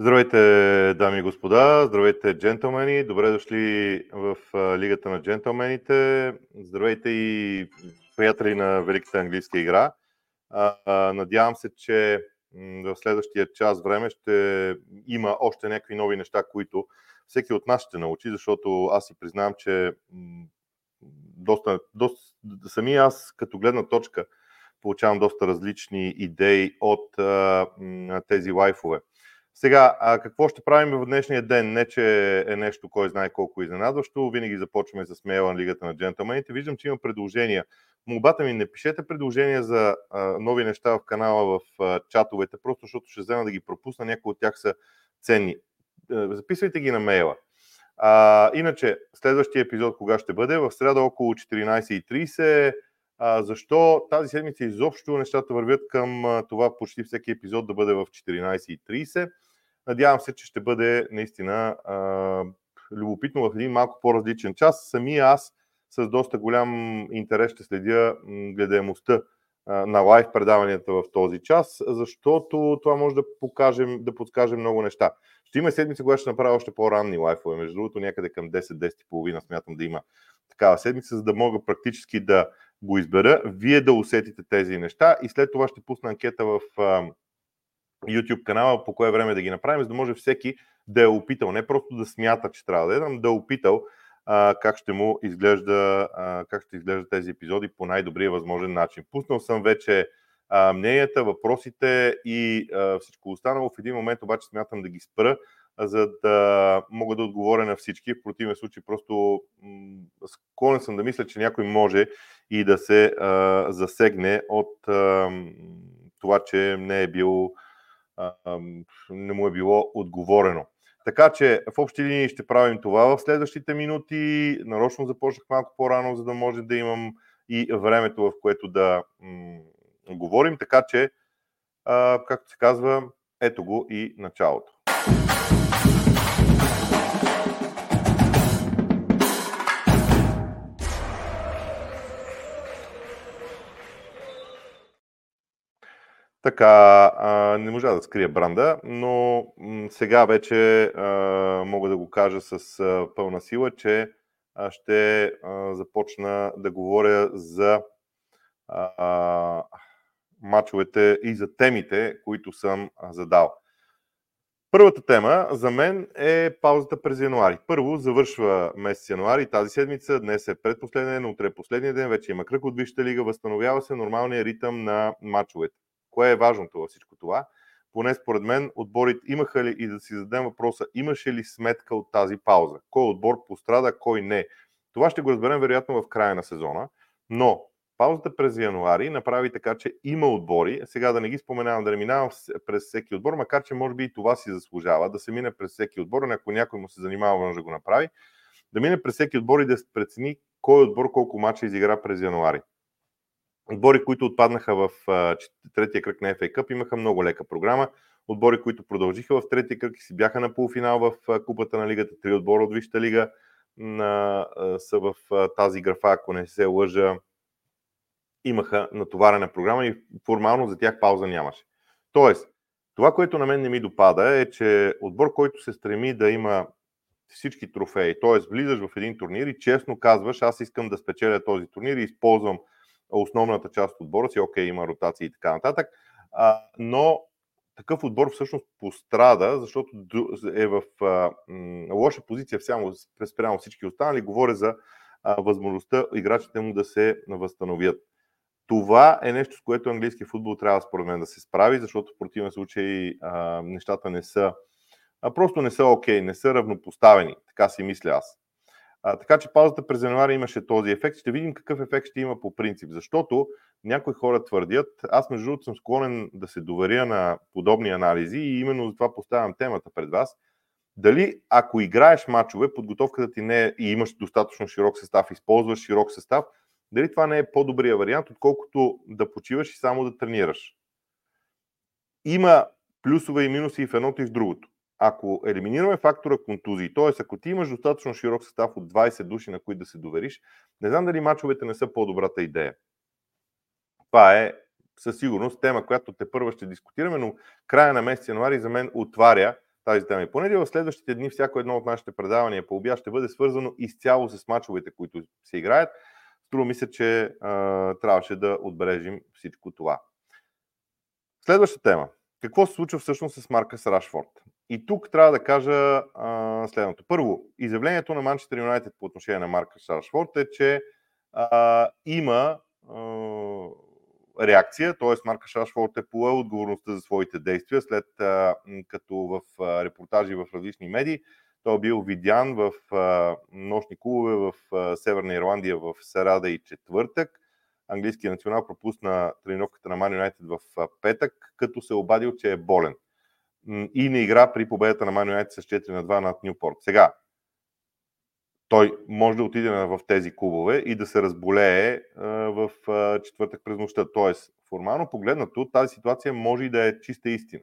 Здравейте, дами и господа, здравейте, джентълмени, добре дошли в Лигата на джентълмените, здравейте и приятели на Великата английска игра. Надявам се, че в следващия час време ще има още някакви нови неща, които всеки от нас ще научи, защото аз си признавам, че доста, доста, сами аз като гледна точка получавам доста различни идеи от а, тези лайфове. Сега, а какво ще правим в днешния ден? Не, че е нещо, кой знае колко изненадващо. Винаги започваме с мейла на Лигата на джентълмените. Виждам, че има предложения. Молбата ми, не пишете предложения за а, нови неща в канала, в а, чатовете, просто защото ще взема да ги пропусна. Някои от тях са ценни. Записвайте ги на мейла. А, иначе, следващия епизод кога ще бъде? В среда около 14.30. А, защо тази седмица изобщо нещата вървят към това почти всеки епизод да бъде в 14.30? Надявам се, че ще бъде наистина а, любопитно в един малко по-различен час. Сами аз с доста голям интерес ще следя гледаемостта на лайв предаванията в този час, защото това може да покажем, да подскажем много неща. Ще има седмица, когато ще направя още по-ранни лайфове. Между другото, някъде към 10-10.30 смятам да има такава седмица, за да мога практически да го избера, вие да усетите тези неща и след това ще пусна анкета в YouTube канала по кое време да ги направим, за да може всеки да е опитал, не просто да смята, че трябва да е, да е опитал а, как ще му изглежда, а, как ще изглежда тези епизоди по най-добрия възможен начин. Пуснал съм вече а, мненията, въпросите и а, всичко останало. В един момент обаче смятам да ги спра, за да мога да отговоря на всички. В противен случай просто склонен съм да мисля, че някой може и да се а, засегне от а, това, че не е бил а, не му е било отговорено. Така че в общи линии ще правим това в следващите минути. Нарочно започнах малко по-рано, за да може да имам и времето, в което да м- говорим. Така че, а, както се казва, ето го и началото. Така, а, не можа да скрия бранда, но м- сега вече а, мога да го кажа с а, пълна сила, че а, ще а, започна да говоря за а, мачовете и за темите, които съм задал. Първата тема за мен е паузата през януари. Първо завършва месец януари тази седмица, днес е предпоследния ден, утре е последния ден, вече има кръг от Висшата лига, възстановява се нормалния ритъм на мачовете. Кое е важното във всичко това? Поне според мен отборите имаха ли и да си зададем въпроса, имаше ли сметка от тази пауза? Кой отбор пострада, кой не? Това ще го разберем вероятно в края на сезона, но паузата през януари направи така, че има отбори. Сега да не ги споменавам, да не минавам през всеки отбор, макар че може би и това си заслужава, да се мине през всеки отбор, ако някой му се занимава, може да го направи, да мине през всеки отбор и да прецени кой отбор колко мача изигра през януари. Отбори, които отпаднаха в третия кръг на FA Cup, имаха много лека програма. Отбори, които продължиха в третия кръг и си бяха на полуфинал в Купата на лигата, три отбора от Висшата лига на, са в тази графа, ако не се лъжа, имаха натоварена програма и формално за тях пауза нямаше. Тоест, това, което на мен не ми допада е, че отбор, който се стреми да има всички трофеи, т.е. влизаш в един турнир и честно казваш, аз искам да спечеля този турнир и използвам основната част от отбора си, окей, има ротации и така нататък, а, но такъв отбор всъщност пострада, защото е в а, м, лоша позиция само спрямо всички останали. Говоря за а, възможността играчите му да се възстановят. Това е нещо, с което английски футбол трябва според мен да се справи, защото в противен случай а, нещата не са, а просто не са окей, okay, не са равнопоставени. Така си мисля аз. А, така че паузата през януари имаше този ефект. Ще видим какъв ефект ще има по принцип. Защото някои хора твърдят, аз между другото съм склонен да се доверя на подобни анализи и именно за това поставям темата пред вас. Дали ако играеш матчове, подготовката ти не е и имаш достатъчно широк състав, използваш широк състав, дали това не е по-добрия вариант, отколкото да почиваш и само да тренираш. Има плюсове и минуси и в едното и в другото ако елиминираме фактора контузии, т.е. ако ти имаш достатъчно широк състав от 20 души, на които да се довериш, не знам дали мачовете не са по-добрата идея. Това е със сигурност тема, която те първа ще дискутираме, но края на месец януари за мен отваря тази тема и понеже в следващите дни всяко едно от нашите предавания по обяд ще бъде свързано изцяло с мачовете, които се играят. Струва ми се, че а, трябваше да отбележим всичко това. Следваща тема. Какво се случва всъщност с Маркъс Рашфорд? И тук трябва да кажа а, следното. Първо, изявлението на Манчестър Юнайтед по отношение на Маркъс Рашфорд е, че а, има а, реакция, т.е. Марка Шашфорд е поел отговорността за своите действия, след а, като в а, репортажи в различни медии той е бил видян в а, нощни клубове в а, Северна Ирландия в Сарада и четвъртък. Английският национал пропусна тренировката на Ман Юнайтед в а, петък, като се обадил, че е болен. И не игра при победата на Ман с 4 на 2 над Нюпорт. Сега, той може да отиде в тези клубове и да се разболее в четвъртък през нощта. Тоест, формално погледнато, тази ситуация може и да е чиста истина.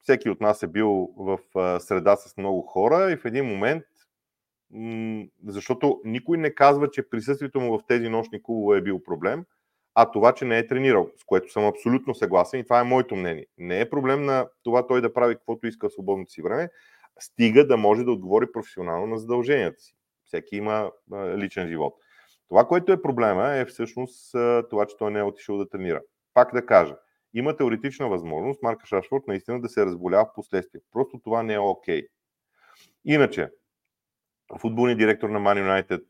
Всеки от нас е бил в среда с много хора и в един момент, защото никой не казва, че присъствието му в тези нощни клубове е бил проблем, а това, че не е тренирал, с което съм абсолютно съгласен и това е моето мнение. Не е проблем на това той да прави каквото иска в свободното си време, стига да може да отговори професионално на задълженията си. Всеки има личен живот. Това, което е проблема, е всъщност това, че той не е отишъл да тренира. Пак да кажа, има теоретична възможност Марка Шашфорд наистина да се разболява в последствие. Просто това не е окей. Okay. Иначе, футболният директор на Man United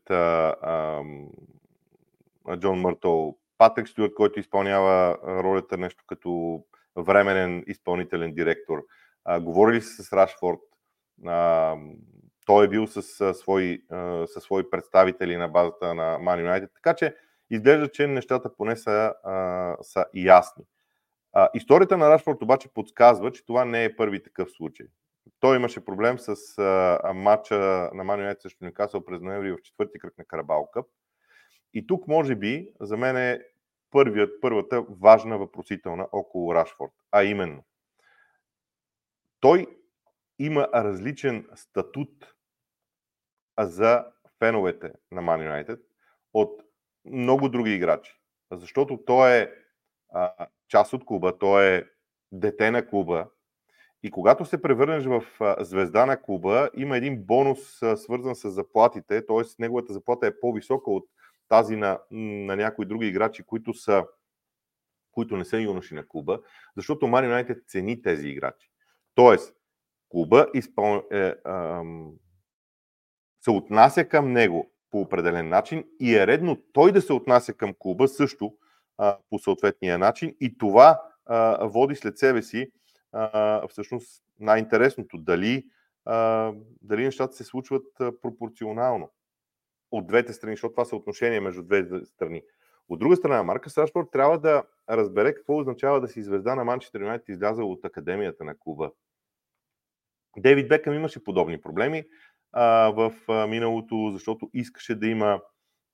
Джон Мъртъл, Патрик Стюарт, който изпълнява ролята нещо като временен изпълнителен директор, говорили се с Рашфорд, а, той е бил с, а, свои, а, със свои представители на базата на Man United, така че изглежда, че нещата поне са, а, са ясни. А, историята на Рашфорд обаче подсказва, че това не е първи такъв случай. Той имаше проблем с а, матча на Man United срещу Нюкасъл през ноември в четвърти кръг на Карабал Къп. И тук, може би, за мен е първият, първата важна въпросителна около Рашфорд, а именно. Той има различен статут за феновете на Man United от много други играчи. Защото той е а, част от клуба, той е дете на клуба. И когато се превърнеш в а, звезда на клуба, има един бонус а, свързан с заплатите, т.е. неговата заплата е по-висока от тази на, на някои други играчи, които са които не са юноши на клуба, защото Man United цени тези играчи. Тоест, клуба изпъл... е, ам... се отнася към него по определен начин и е редно той да се отнася към клуба също а, по съответния начин. И това а, води след себе си а, всъщност най-интересното. Дали, а, дали нещата се случват пропорционално от двете страни, защото това са отношения между двете страни. От друга страна, Марка Сашпорт трябва да разбере какво означава да си звезда на Манчестър Юнайтед излязъл от академията на клуба. Дейвид Бекъм имаше подобни проблеми а, в а, миналото, защото искаше да има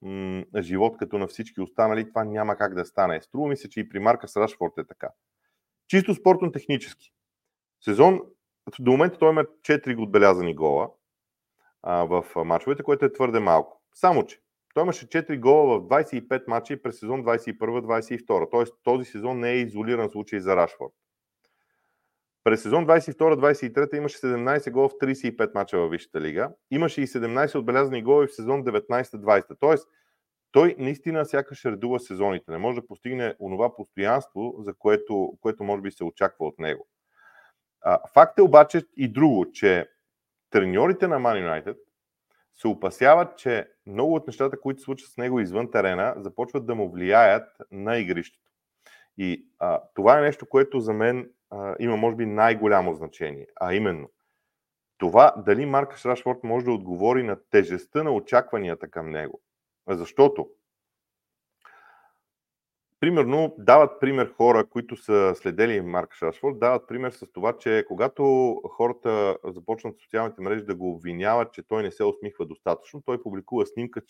м- живот като на всички останали. Това няма как да стане. Струва ми се, че и при Марка Рашфорд е така. Чисто спортно-технически. Сезон, до момента той има 4 отбелязани гола а, в мачовете, което е твърде малко. Само, че той имаше 4 гола в 25 мача през сезон 21-22. Тоест този сезон не е изолиран случай за Рашфорд. През сезон 22-23 имаше 17 гола в 35 мача във Висшата лига. Имаше и 17 отбелязани гола в сезон 19-20. Тоест, той наистина сякаш редува сезоните. Не може да постигне онова постоянство, за което, което може би се очаква от него. А, факт е обаче и друго, че треньорите на Man United се опасяват, че много от нещата, които случват с него извън терена, започват да му влияят на игрището. И а, това е нещо, което за мен а, има, може би, най-голямо значение, а именно това дали Марка Рашфорд може да отговори на тежестта на очакванията към него. Защото, примерно, дават пример хора, които са следели Марк Шашфорд, дават пример с това, че когато хората започнат в социалните мрежи да го обвиняват, че той не се усмихва достатъчно, той публикува снимка,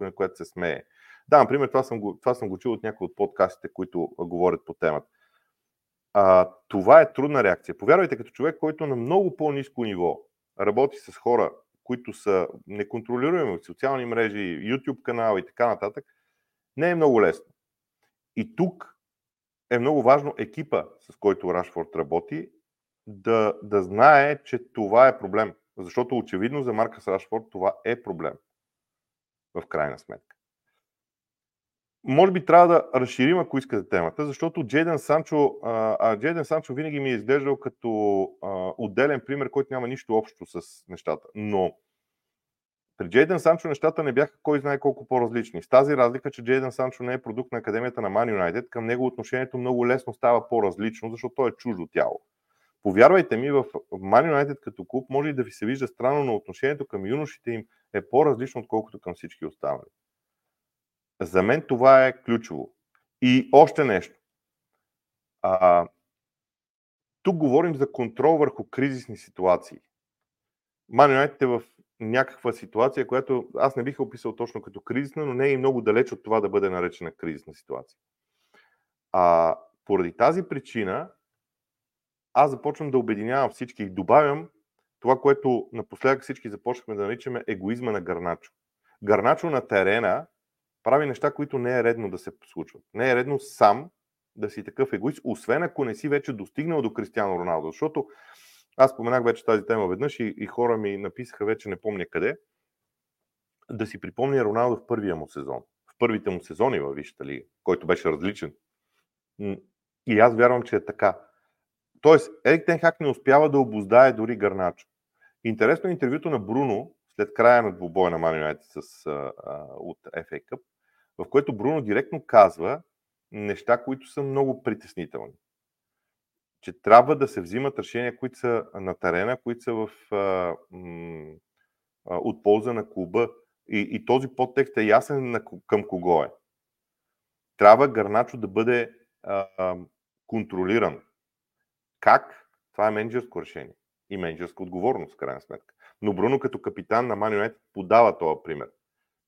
в която се смее. Да, например, това съм го, това съм го чул от някои от подкастите, които говорят по темата. А, това е трудна реакция. Повярвайте, като човек, който на много по-низко ниво работи с хора, които са неконтролируеми от социални мрежи, YouTube канал и така нататък, не е много лесно. И тук е много важно екипа, с който Рашфорд работи, да, да знае, че това е проблем. Защото очевидно за Марка Рашфорд това е проблем. В крайна сметка. Може би трябва да разширим, ако искате темата, защото Джейден Санчо, а, Джейден Санчо винаги ми е изглеждал като а, отделен пример, който няма нищо общо с нещата. Но при Джейден Санчо нещата не бяха кой знае колко по-различни. С тази разлика, че Джейден Санчо не е продукт на Академията на Man United, към него отношението много лесно става по-различно, защото той е чуждо тяло. Повярвайте ми, в Man United като клуб може и да ви се вижда странно, но отношението към юношите им е по-различно, отколкото към всички останали. За мен това е ключово. И още нещо. А, тук говорим за контрол върху кризисни ситуации. Man United е в някаква ситуация, която аз не бих описал точно като кризисна, но не е и много далеч от това да бъде наречена кризисна ситуация. А, поради тази причина аз започвам да обединявам всички и добавям това, което напоследък всички започнахме да наричаме егоизма на Гарначо. Гарначо на терена прави неща, които не е редно да се случват. Не е редно сам да си такъв егоист, освен ако не си вече достигнал до Кристиано Роналдо. Защото аз споменах вече тази тема веднъж и, и хора ми написаха вече не помня къде, да си припомня Роналдо в първия му сезон, в първите му сезони във Висшата лига, който беше различен. И аз вярвам, че е така. Тоест, Ерик Тенхак не успява да обоздае дори Гарначо. Интересно е интервюто на Бруно след края на двубоя на с, а, от FA Cup, в което Бруно директно казва неща, които са много притеснителни че трябва да се взимат решения, които са на терена, които са в, а, м, а, от полза на клуба. И, и този подтекст е ясен на, към кого е. Трябва Гарначо да бъде а, а, контролиран. Как? Това е менеджерско решение и менеджерска отговорност, в крайна сметка. Но Бруно като капитан на United подава този пример.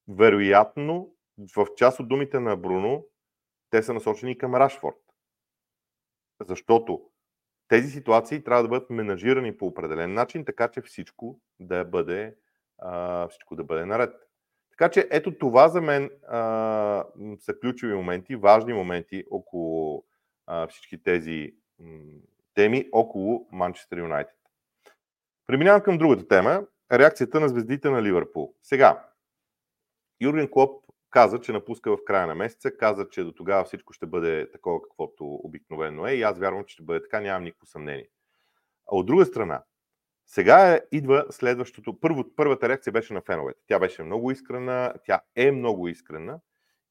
Вероятно, в част от думите на Бруно, те са насочени към Рашфорд. Защото тези ситуации трябва да бъдат менажирани по определен начин, така че всичко да бъде, а, всичко да бъде наред. Така че ето това за мен а, са ключови моменти, важни моменти около а, всички тези м, теми около Манчестър Юнайтед. Преминавам към другата тема реакцията на звездите на Ливърпул. Сега, Юрген Клоп каза, че напуска в края на месеца, каза, че до тогава всичко ще бъде такова, каквото обикновено е и аз вярвам, че ще бъде така, нямам никакво съмнение. А от друга страна, сега идва следващото. Първо, първата реакция беше на феновете. Тя беше много искрена, тя е много искрена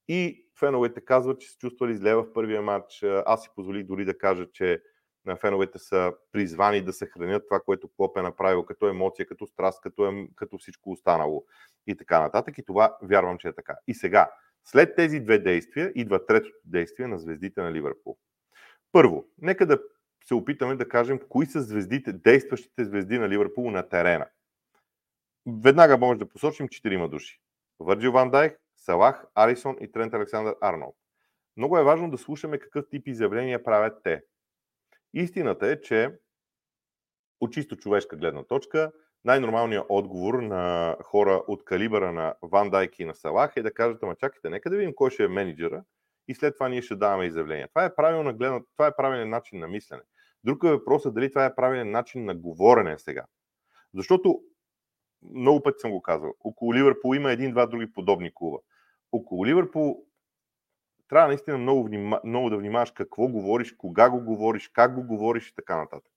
и феновете казват, че се чувствали зле в първия матч. Аз си позволих дори да кажа, че феновете са призвани да съхранят това, което Клоп е направил като емоция, като страст, като, е, като всичко останало и така нататък. И това вярвам, че е така. И сега, след тези две действия, идва третото действие на звездите на Ливърпул. Първо, нека да се опитаме да кажем кои са звездите, действащите звезди на Ливърпул на терена. Веднага може да посочим четирима души. Върджил Ван Дайх, Салах, Арисон и Трент Александър Арнолд. Много е важно да слушаме какъв тип изявления правят те. Истината е, че от чисто човешка гледна точка, най-нормалният отговор на хора от калибъра на Ван Дайк и на Салах е да кажат, ама чакайте, нека да видим кой ще е менеджера и след това ние ще даваме изявления. Това е, правилна гледна, това е правилен начин на мислене. Друг е въпросът дали това е правилен начин на говорене сега. Защото много пъти съм го казал, около Ливърпул има един-два други подобни клуба. Около Ливърпул трябва наистина много, внима, много да внимаваш какво говориш, кога го говориш, как го говориш и така нататък.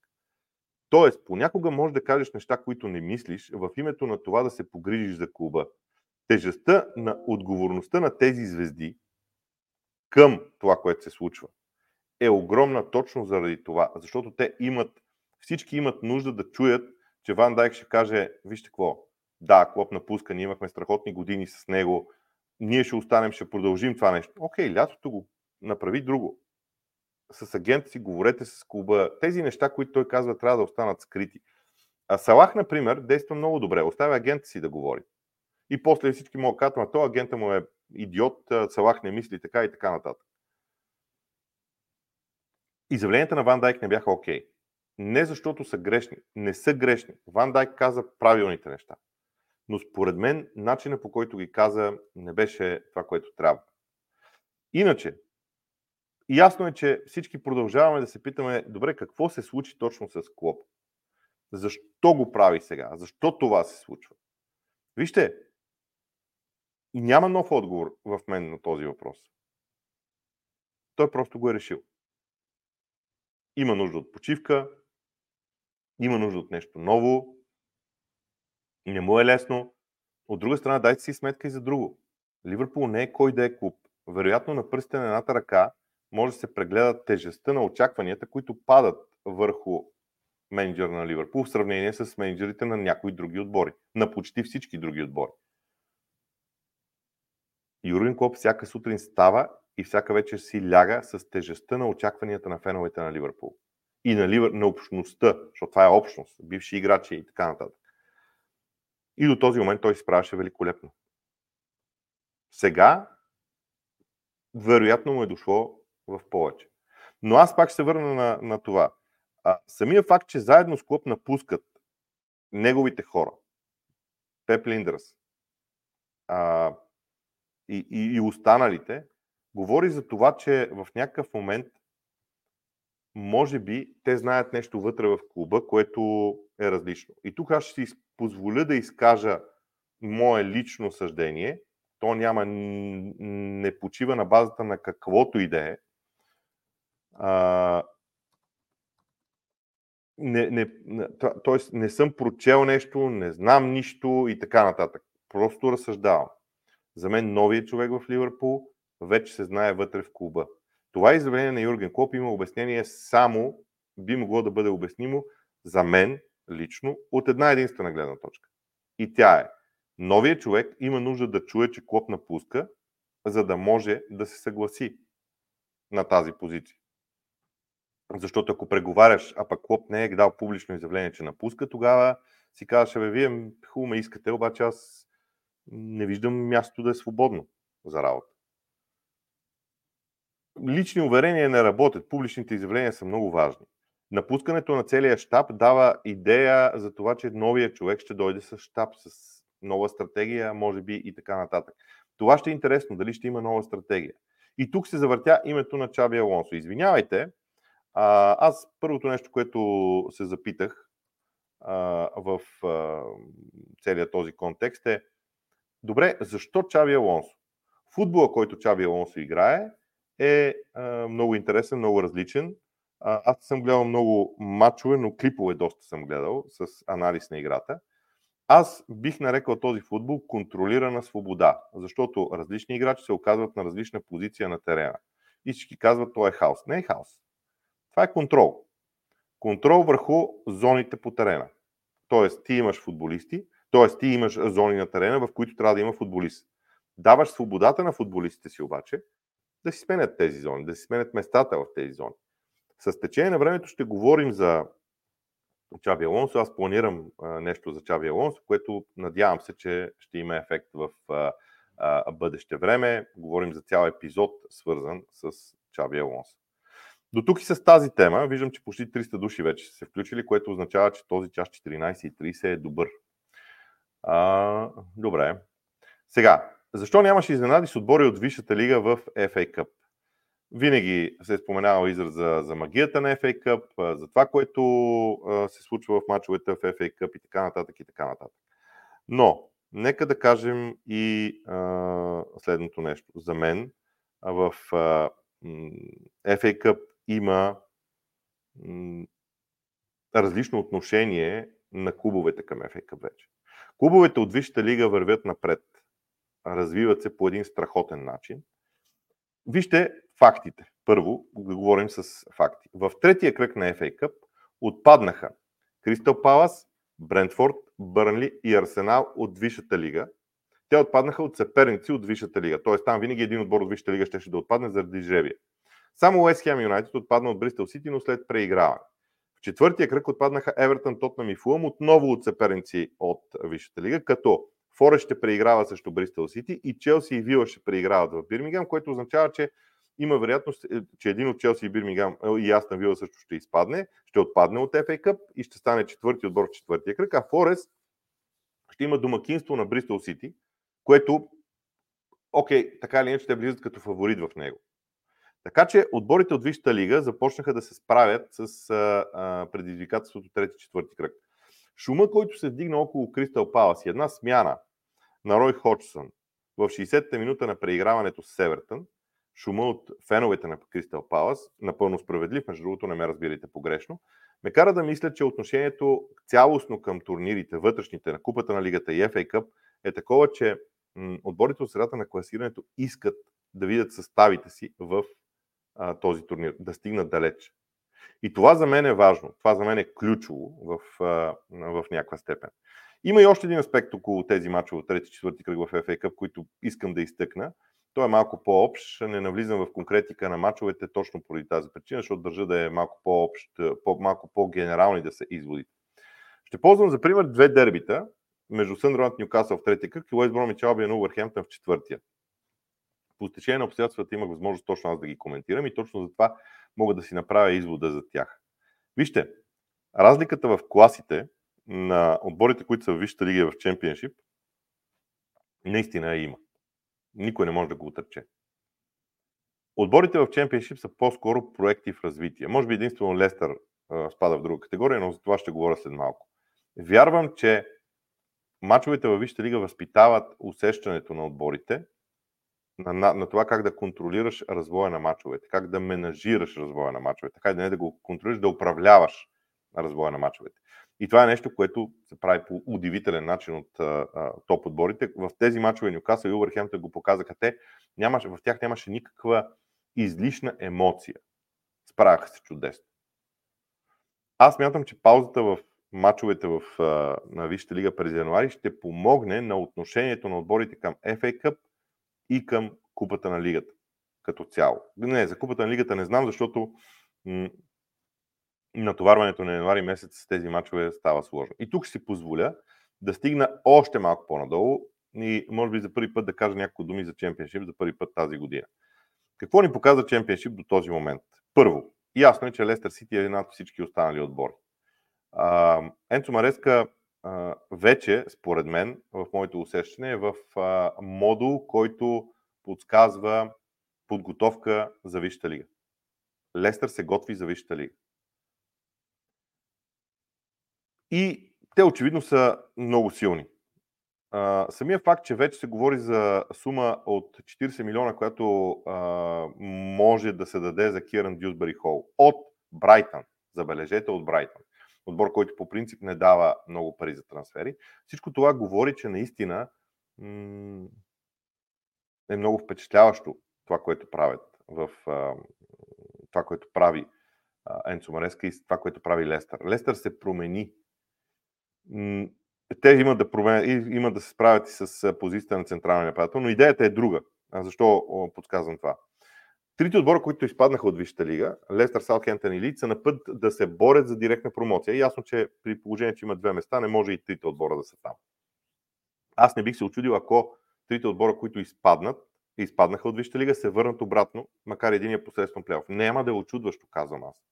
Тоест, понякога можеш да кажеш неща, които не мислиш, в името на това да се погрижиш за клуба. Тежестта на отговорността на тези звезди към това, което се случва, е огромна точно заради това. Защото те имат, всички имат нужда да чуят, че Ван Дайк ще каже, вижте какво, да, Клоп напуска, ние имахме страхотни години с него, ние ще останем, ще продължим това нещо. Окей, лятото го направи друго. С агента си говорете с клуба. Тези неща, които той казва, трябва да останат скрити. А Салах, например, действа много добре. Оставя агента си да говори. И после всички могат да кажат, а то агента му е идиот, Салах не мисли така и така нататък. Изявленията на Ван Дайк не бяха окей. Okay. Не защото са грешни. Не са грешни. Ван Дайк каза правилните неща но според мен начина по който ги каза не беше това, което трябва. Иначе, ясно е, че всички продължаваме да се питаме, добре, какво се случи точно с Клоп? Защо го прави сега? Защо това се случва? Вижте, няма нов отговор в мен на този въпрос. Той просто го е решил. Има нужда от почивка, има нужда от нещо ново, не му е лесно. От друга страна, дайте си сметка и за друго. Ливърпул не е кой да е клуб. Вероятно на пръстите на едната ръка може да се прегледа тежестта на очакванията, които падат върху менеджер на Ливърпул в сравнение с менеджерите на някои други отбори. На почти всички други отбори. Юрген Клоп всяка сутрин става и всяка вечер си ляга с тежестта на очакванията на феновете на Ливърпул. И на, Ливър... на общността, защото това е общност, бивши играчи и така нататък. И до този момент той се справяше великолепно. Сега, вероятно му е дошло в повече. Но аз пак ще се върна на, на това. А, самия факт, че заедно с Клоп напускат неговите хора, Пеп Линдърс а, и, и, и останалите, говори за това, че в някакъв момент може би те знаят нещо вътре в клуба, което е различно. И тук аз ще си позволя да изкажа мое лично съждение. То няма, не почива на базата на каквото и да е. Не, не, тоест не съм прочел нещо, не знам нищо и така нататък. Просто разсъждавам. За мен новият човек в Ливърпул вече се знае вътре в клуба. Това изявление на Юрген Клоп има обяснение само, би могло да бъде обяснимо за мен лично от една единствена гледна точка. И тя е, новият човек има нужда да чуе, че Клоп напуска, за да може да се съгласи на тази позиция. Защото ако преговаряш, а пък Клоп не е дал публично изявление, че напуска, тогава си казваш, бе, вие хубаво ме искате, обаче аз не виждам място да е свободно за работа лични уверения не работят. Публичните изявления са много важни. Напускането на целия щаб дава идея за това, че новия човек ще дойде с щаб, с нова стратегия, може би и така нататък. Това ще е интересно, дали ще има нова стратегия. И тук се завъртя името на Чаби Алонсо. Извинявайте, аз първото нещо, което се запитах в целият този контекст е добре, защо Чаби Алонсо? Футбола, който Чаби Алонсо играе, е а, много интересен, много различен. Аз съм гледал много матчове, но клипове доста съм гледал с анализ на играта. Аз бих нарекал този футбол контролирана свобода, защото различни играчи се оказват на различна позиция на терена. И всички казват, това е хаос. Не е хаос. Това е контрол. Контрол върху зоните по терена. Тоест, ти имаш футболисти, т.е. ти имаш зони на терена, в които трябва да има футболист. Даваш свободата на футболистите си обаче да си сменят тези зони, да си сменят местата в тези зони. С течение на времето ще говорим за Чаби Алонсо. Аз планирам а, нещо за Чаби Алонсо, което надявам се, че ще има ефект в а, а, бъдеще време. Говорим за цял епизод, свързан с Чаби Алонсо. До тук и с тази тема. Виждам, че почти 300 души вече са се включили, което означава, че този час 14.30 е добър. А, добре. Сега, защо нямаше изненади с отбори от Висшата лига в FA Cup? Винаги се е споменава израз за, за магията на FA Cup, за това, което се случва в мачовете в FA Cup и така нататък и така нататък. Но, нека да кажем и а, следното нещо. За мен в а, FA Cup има м, различно отношение на клубовете към FA Cup вече. Клубовете от Висшата лига вървят напред развиват се по един страхотен начин. Вижте фактите. Първо, да говорим с факти. В третия кръг на FA Cup отпаднаха Кристал Палас, Брентфорд, Бърнли и Арсенал от Висшата лига. Те отпаднаха от съперници от Висшата лига. Тоест там винаги един отбор от Висшата лига ще, ще да отпадне заради жребия. Само Уест Хем Юнайтед отпадна от Бристъл Сити, но след преиграване. В четвъртия кръг отпаднаха Евертън, Тотнам и Фулъм, отново от съперници от Висшата лига, като Форест ще преиграва срещу Бристъл Сити и Челси и Вила ще преиграват в Бирмингам, което означава, че има вероятност, е, че един от Челси и Бирмингам е, и Астан Вила също ще изпадне, ще отпадне от FA Cup и ще стане четвърти отбор в четвъртия кръг, а Форест ще има домакинство на Бристъл Сити, което, окей, така или иначе, ще влизат като фаворит в него. Така че отборите от Висшата лига започнаха да се справят с а, а, предизвикателството трети-четвърти кръг. Шума, който се вдигна около Кристал Палас и една смяна на Рой Ходжсън в 60-та минута на преиграването с Севертън, шума от феновете на Кристал Палас, напълно справедлив, между другото не ме разбирайте погрешно, ме кара да мисля, че отношението цялостно към турнирите, вътрешните на Купата на Лигата и FA Cup е такова, че отборите от средата на класирането искат да видят съставите си в а, този турнир, да стигнат далеч. И това за мен е важно, това за мен е ключово в, а, в някаква степен. Има и още един аспект около тези мачове от трети, четвърти кръг в FA Cup, които искам да изтъкна. Той е малко по-общ, не навлизам в конкретика на мачовете точно поради тази причина, защото държа да е малко по-общ, по- малко по-генерални да са изводите. Ще ползвам за пример две дербита между Съндърланд Ньюкасъл в третия кръг и Уест Бромич Албиан Увърхемптън в четвъртия. По стечение на обстоятелствата имах възможност точно аз да ги коментирам и точно за това мога да си направя извода за тях. Вижте, разликата в класите на отборите, които са в Висшата лига в Чемпионшип, наистина има. Никой не може да го отрече. Отборите в Чемпионшип са по-скоро проекти в развитие. Може би единствено Лестър спада в друга категория, но за това ще говоря след малко. Вярвам, че мачовете във Висшата лига възпитават усещането на отборите на, на, на това как да контролираш развоя на мачовете, как да менажираш развоя на мачовете, как да не да го контролираш, да управляваш развоя на мачовете. И това е нещо, което се прави по удивителен начин от топ отборите. В тези мачове Нюкасъл и Увърхемптън го показаха те. Нямаше, в тях нямаше никаква излишна емоция. Справяха се чудесно. Аз мятам, че паузата в мачовете в, а, на Висшата лига през януари ще помогне на отношението на отборите към FA Cup и към Купата на лигата като цяло. Не, за Купата на лигата не знам, защото натоварването на януари месец с тези мачове става сложно. И тук ще си позволя да стигна още малко по-надолу и може би за първи път да кажа няколко думи за чемпионшип за първи път тази година. Какво ни показва чемпионшип до този момент? Първо, ясно е, че Лестър Сити е над всички останали отбори. Енцо Мареска вече, според мен, в моето усещане, е в модул, който подсказва подготовка за Висшата лига. Лестър се готви за Висшата лига. И те очевидно са много силни. Uh, самия факт, че вече се говори за сума от 40 милиона, която uh, може да се даде за Киран Дюсбери Хол от Брайтън, забележете от Брайтън, отбор, който по принцип не дава много пари за трансфери, всичко това говори, че наистина м- е много впечатляващо това, което правят в uh, това, което прави Енцо Мареска и това, което прави Лестър. Лестър се промени те имат да, промен... имат да се справят и с позицията на централния нападател, но идеята е друга. А защо подсказвам това? Трите отбора, които изпаднаха от Висшата лига, Лестър, Саутхемптън и Лид, са на път да се борят за директна промоция. Ясно, че при положение, че има две места, не може и трите отбора да са там. Аз не бих се очудил, ако трите отбора, които изпаднат, изпаднаха от Висшата лига, се върнат обратно, макар единия посредством плейоф. Няма да е очудващо, казвам аз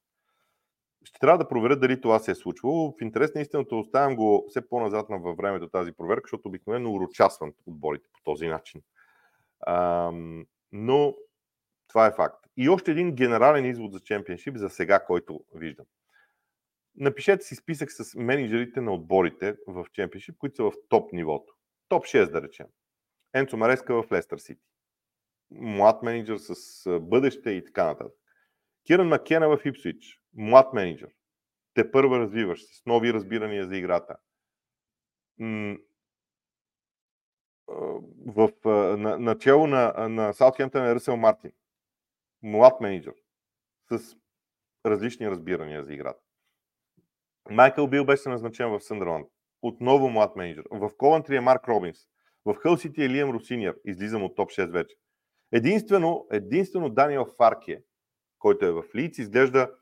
ще трябва да проверя дали това се е случвало. В интерес на истината оставям го все по-назад във времето тази проверка, защото обикновено урочасвам отборите по този начин. А, но това е факт. И още един генерален извод за чемпионшип за сега, който виждам. Напишете си списък с менеджерите на отборите в чемпионшип, които са в топ нивото. Топ 6 да речем. Енцо Мареска в Лестър Сити. Млад менеджер с бъдеще и така нататък. Киран Макена в Ипсвич млад менеджер, те първа развиваш се, с нови разбирания за играта. В на, начало на, на Саутхемптън е Ръсел Мартин. Млад менеджер с различни разбирания за играта. Майкъл Бил беше назначен в Съндърланд. Отново млад менеджер. В Ковантри е Марк Робинс. В Хълсити е Лиам Русиниер. Излизам от топ 6 вече. Единствено, единствено Даниел Фарке, който е в Лиц, изглежда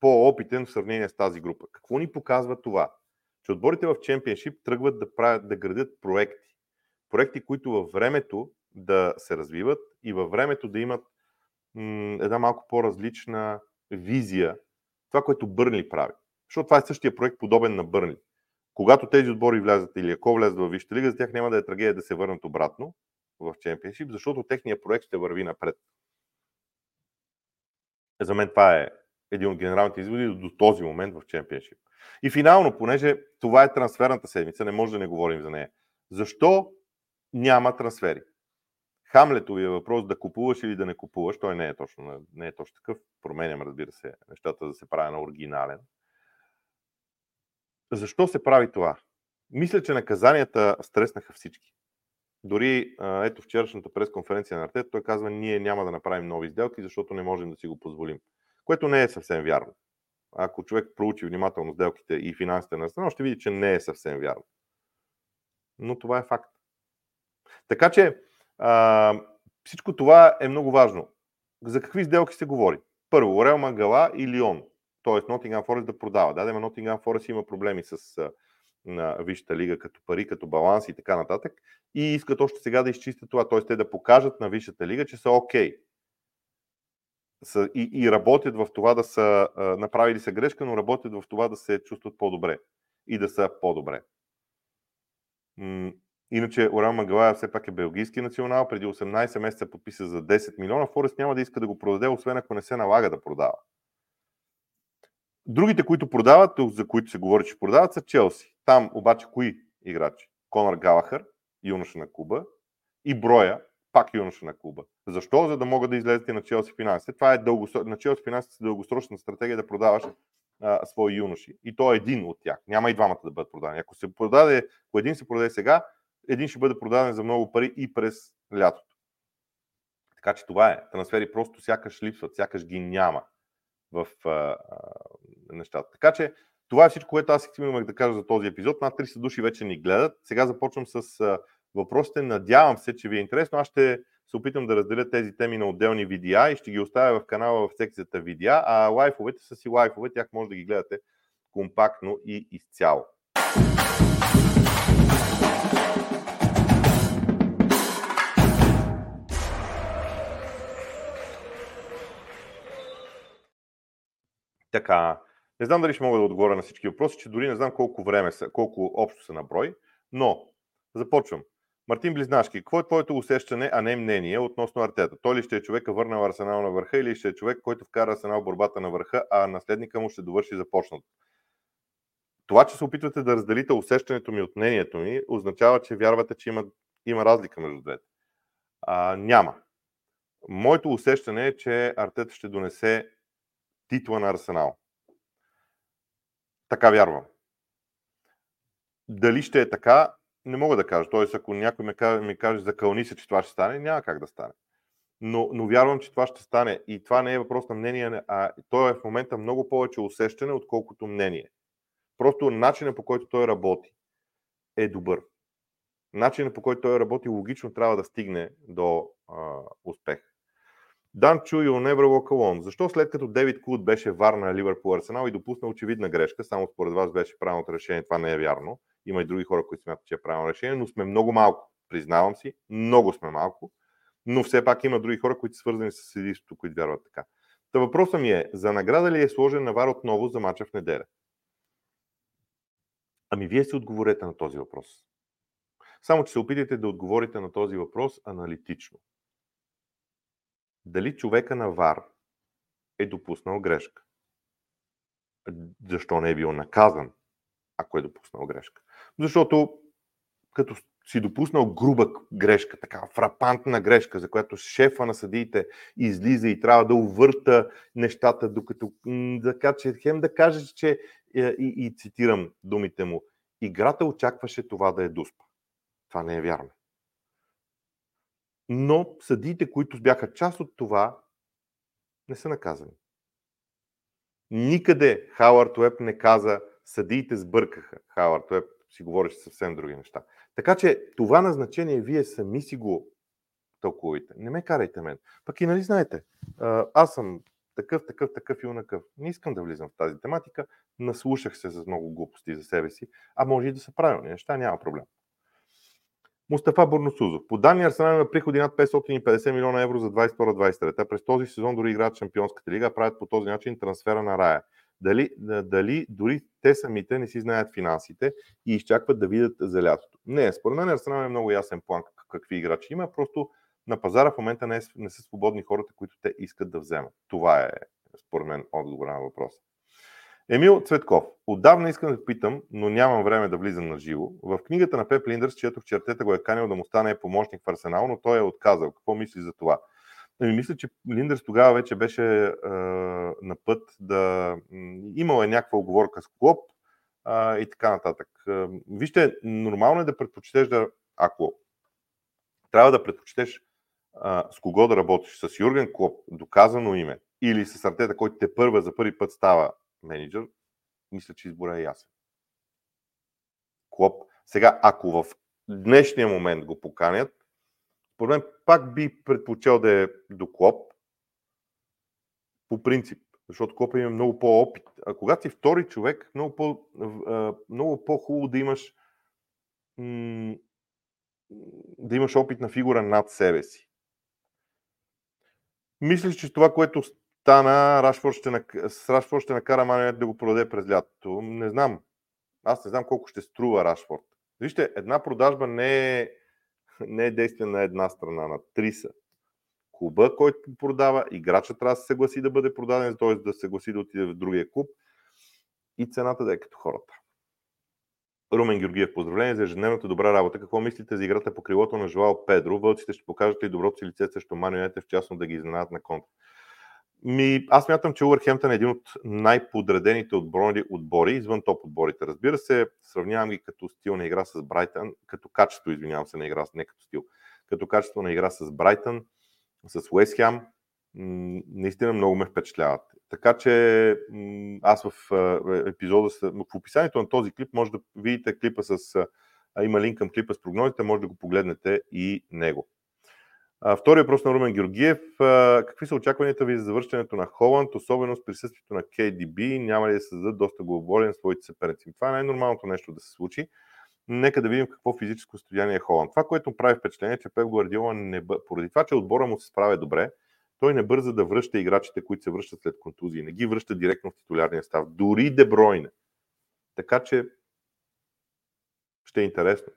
по-опитен в сравнение с тази група. Какво ни показва това? Че отборите в Чемпионшип тръгват да, правят, да градят проекти. Проекти, които във времето да се развиват и във времето да имат м- една малко по-различна визия. Това, което Бърнли прави. Защото това е същия проект, подобен на Бърнли. Когато тези отбори влязат или ако влязат в Висшата лига, за тях няма да е трагедия да се върнат обратно в Чемпионшип, защото техният проект ще върви напред. За мен това е един от генералните изводи до този момент в чемпионшип. И финално, понеже това е трансферната седмица, не може да не говорим за нея. Защо няма трансфери? Хамлетовия въпрос да купуваш или да не купуваш, той не е точно, не е точно такъв. Променям, разбира се, нещата да се прави на оригинален. Защо се прави това? Мисля, че наказанията стреснаха всички. Дори ето вчерашната пресконференция на Артет, той казва, ние няма да направим нови сделки, защото не можем да си го позволим. Което не е съвсем вярно. Ако човек проучи внимателно сделките и финансите на страна, ще види, че не е съвсем вярно. Но това е факт. Така че а, всичко това е много важно. За какви сделки се говори? Първо, Реал Мангала и Лион. Тоест Нотингам Форест да продава. Да, Нотингам Форест има проблеми с на Висшата лига като пари, като баланс и така нататък. И искат още сега да изчистят това, т.е. те да покажат на Висшата лига, че са окей. Okay. И, и работят в това да са направили са грешка, но работят в това да се чувстват по-добре и да са по-добре. Иначе Оран Магалая все пак е белгийски национал. Преди 18 месеца подписа за 10 милиона. Форест няма да иска да го продаде, освен ако не се налага да продава. Другите, които продават, за които се говори, че продават, са Челси. Там обаче кои играчи? Конор Галахър, юноша на Куба, и Броя, пак юноша на Куба. Защо? За да могат да излезете на Челси финансите. Това е дългосро... на Челси финансите дългосрочна стратегия да продаваш а, свои юноши. И то е един от тях. Няма и двамата да бъдат продадени. Ако се продаде, ако един се продаде сега, един ще бъде продаден за много пари и през лятото. Така че това е. Трансфери просто сякаш липсват, сякаш ги няма в а, а, нещата. Така че това е всичко, което аз имах да кажа за този епизод. Над 300 души вече ни гледат. Сега започвам с а, въпросите. Надявам се, че ви е интересно. Аз ще се опитам да разделя тези теми на отделни видеа и ще ги оставя в канала в секцията видеа, а лайфовете са си лайфове, тях може да ги гледате компактно и изцяло. Така, не знам дали ще мога да отговоря на всички въпроси, че дори не знам колко време са, колко общо са на брой, но започвам. Мартин Близнашки, какво е твоето усещане, а не мнение относно Артета? Той ли ще е човека върнал Арсенал на върха или ще е човек, който вкара Арсенал борбата на върха, а наследника му ще довърши започнато? Това, че се опитвате да разделите усещането ми от мнението ми, означава, че вярвате, че има, има разлика между двете. А, няма. Моето усещане е, че Артета ще донесе титла на Арсенал. Така вярвам. Дали ще е така, не мога да кажа. Тоест, ако някой ми каже, ми каже закълни се, че това ще стане, няма как да стане. Но, но вярвам, че това ще стане. И това не е въпрос на мнение, а то е в момента много повече усещане, отколкото мнение. Просто начинът по който той работи е добър. Начинът по който той работи логично трябва да стигне до а, успех. Дан Чу и Never Walk. Защо след като Девид Куд беше вар на Ливърпул Арсенал и допусна очевидна грешка, само според вас беше правилното решение, това не е вярно. Има и други хора, които смятат, че е правилно решение, но сме много малко. Признавам си, много сме малко, но все пак има други хора, които са свързани с съдийството, които вярват така. Та въпросът ми е, за награда ли е сложен на вар отново за мача в неделя? Ами вие си отговорете на този въпрос. Само, че се опитайте да отговорите на този въпрос аналитично дали човека на ВАР е допуснал грешка. Защо не е бил наказан, ако е допуснал грешка? Защото като си допуснал груба грешка, така фрапантна грешка, за която шефа на съдиите излиза и трябва да увърта нещата, докато да че хем да каже, че е, и, и цитирам думите му, играта очакваше това да е дуспа. Това не е вярно но съдиите, които бяха част от това, не са наказани. Никъде Хауърд Уеб не каза, съдиите сбъркаха. Хауърд Уеб си говореше съвсем други неща. Така че това назначение вие сами си го тълкувайте. Не ме карайте мен. Пък и нали знаете, аз съм такъв, такъв, такъв и унакъв. Не искам да влизам в тази тематика. Наслушах се за много глупости за себе си, а може и да са правилни неща, няма проблем. Мустафа Бурносузов. По данни Арсенал има приходи над 550 милиона евро за 22-23. През този сезон дори играят Шампионската лига, правят по този начин трансфера на Рая. Дали, дали дори те самите не си знаят финансите и изчакват да видят за лятото. Не, според мен Арсенал е много ясен план какви играчи има, просто на пазара в момента не, е, не са свободни хората, които те искат да вземат. Това е според мен, отговора на въпроса. Емил Цветков. Отдавна искам да питам, но нямам време да влизам на живо. В книгата на Пеп Линдърс четох, че Артета го е канил да му стане помощник в Арсенал, но той е отказал. Какво мисли за това? Ами, мисля, че Линдърс тогава вече беше е, на път да... Имал е някаква оговорка с Клоп е, и така нататък. Е, вижте, нормално е да предпочетеш да... Ако трябва да предпочетеш е, с кого да работиш, с Юрген Клоп, доказано име, или с Артета, който те първа за първи път става менеджер, мисля, че избора е ясен. Клоп. Сега, ако в днешния момент го поканят, според мен пак би предпочел да е до Клоп, по принцип, защото Клоп има много по-опит. А когато си втори човек, много, по, много по-хубаво да имаш да имаш опитна фигура над себе си. Мислиш, че това, което стана, Рашфорд ще, с Рашфорд ще накара Манет да го продаде през лятото. Не знам. Аз не знам колко ще струва Рашфорд. Вижте, една продажба не е, не е действие на една страна, на три са. Клуба, който продава, играчът трябва да се съгласи да бъде продаден, т.е. да се съгласи да отиде в другия клуб и цената да е като хората. Румен Георгиев, поздравление за ежедневната добра работа. Какво мислите за играта по крилото на Жуал Педро? Вълците ще покажат ли доброто си лице срещу Манионете, в частност да ги изненадат на контра? Ми, аз мятам, че Уърхемптън е един от най-подредените отбори, отбори, извън топ отборите. Разбира се, сравнявам ги като стил на игра с Брайтън, като качество, извинявам се, на игра, не като стил, като качество на игра с Брайтън, с Уест Хем, наистина много ме впечатляват. Така че аз в епизода, в описанието на този клип може да видите клипа с, има линк към клипа с прогнозите, може да го погледнете и него. Втория въпрос на Румен Георгиев. Какви са очакванията ви за завършването на Холанд, особено с присъствието на KDB? Няма ли да създадат доста глоболен своите съперници? Това е най-нормалното нещо да се случи. Нека да видим какво физическо състояние е Холанд. Това, което прави впечатление, че Пеп Гвардиола не бъ... поради това, че отбора му се справя добре, той не бърза да връща играчите, които се връщат след контузии. Не ги връща директно в титулярния став. Дори Дебройне. Така че ще е интересно.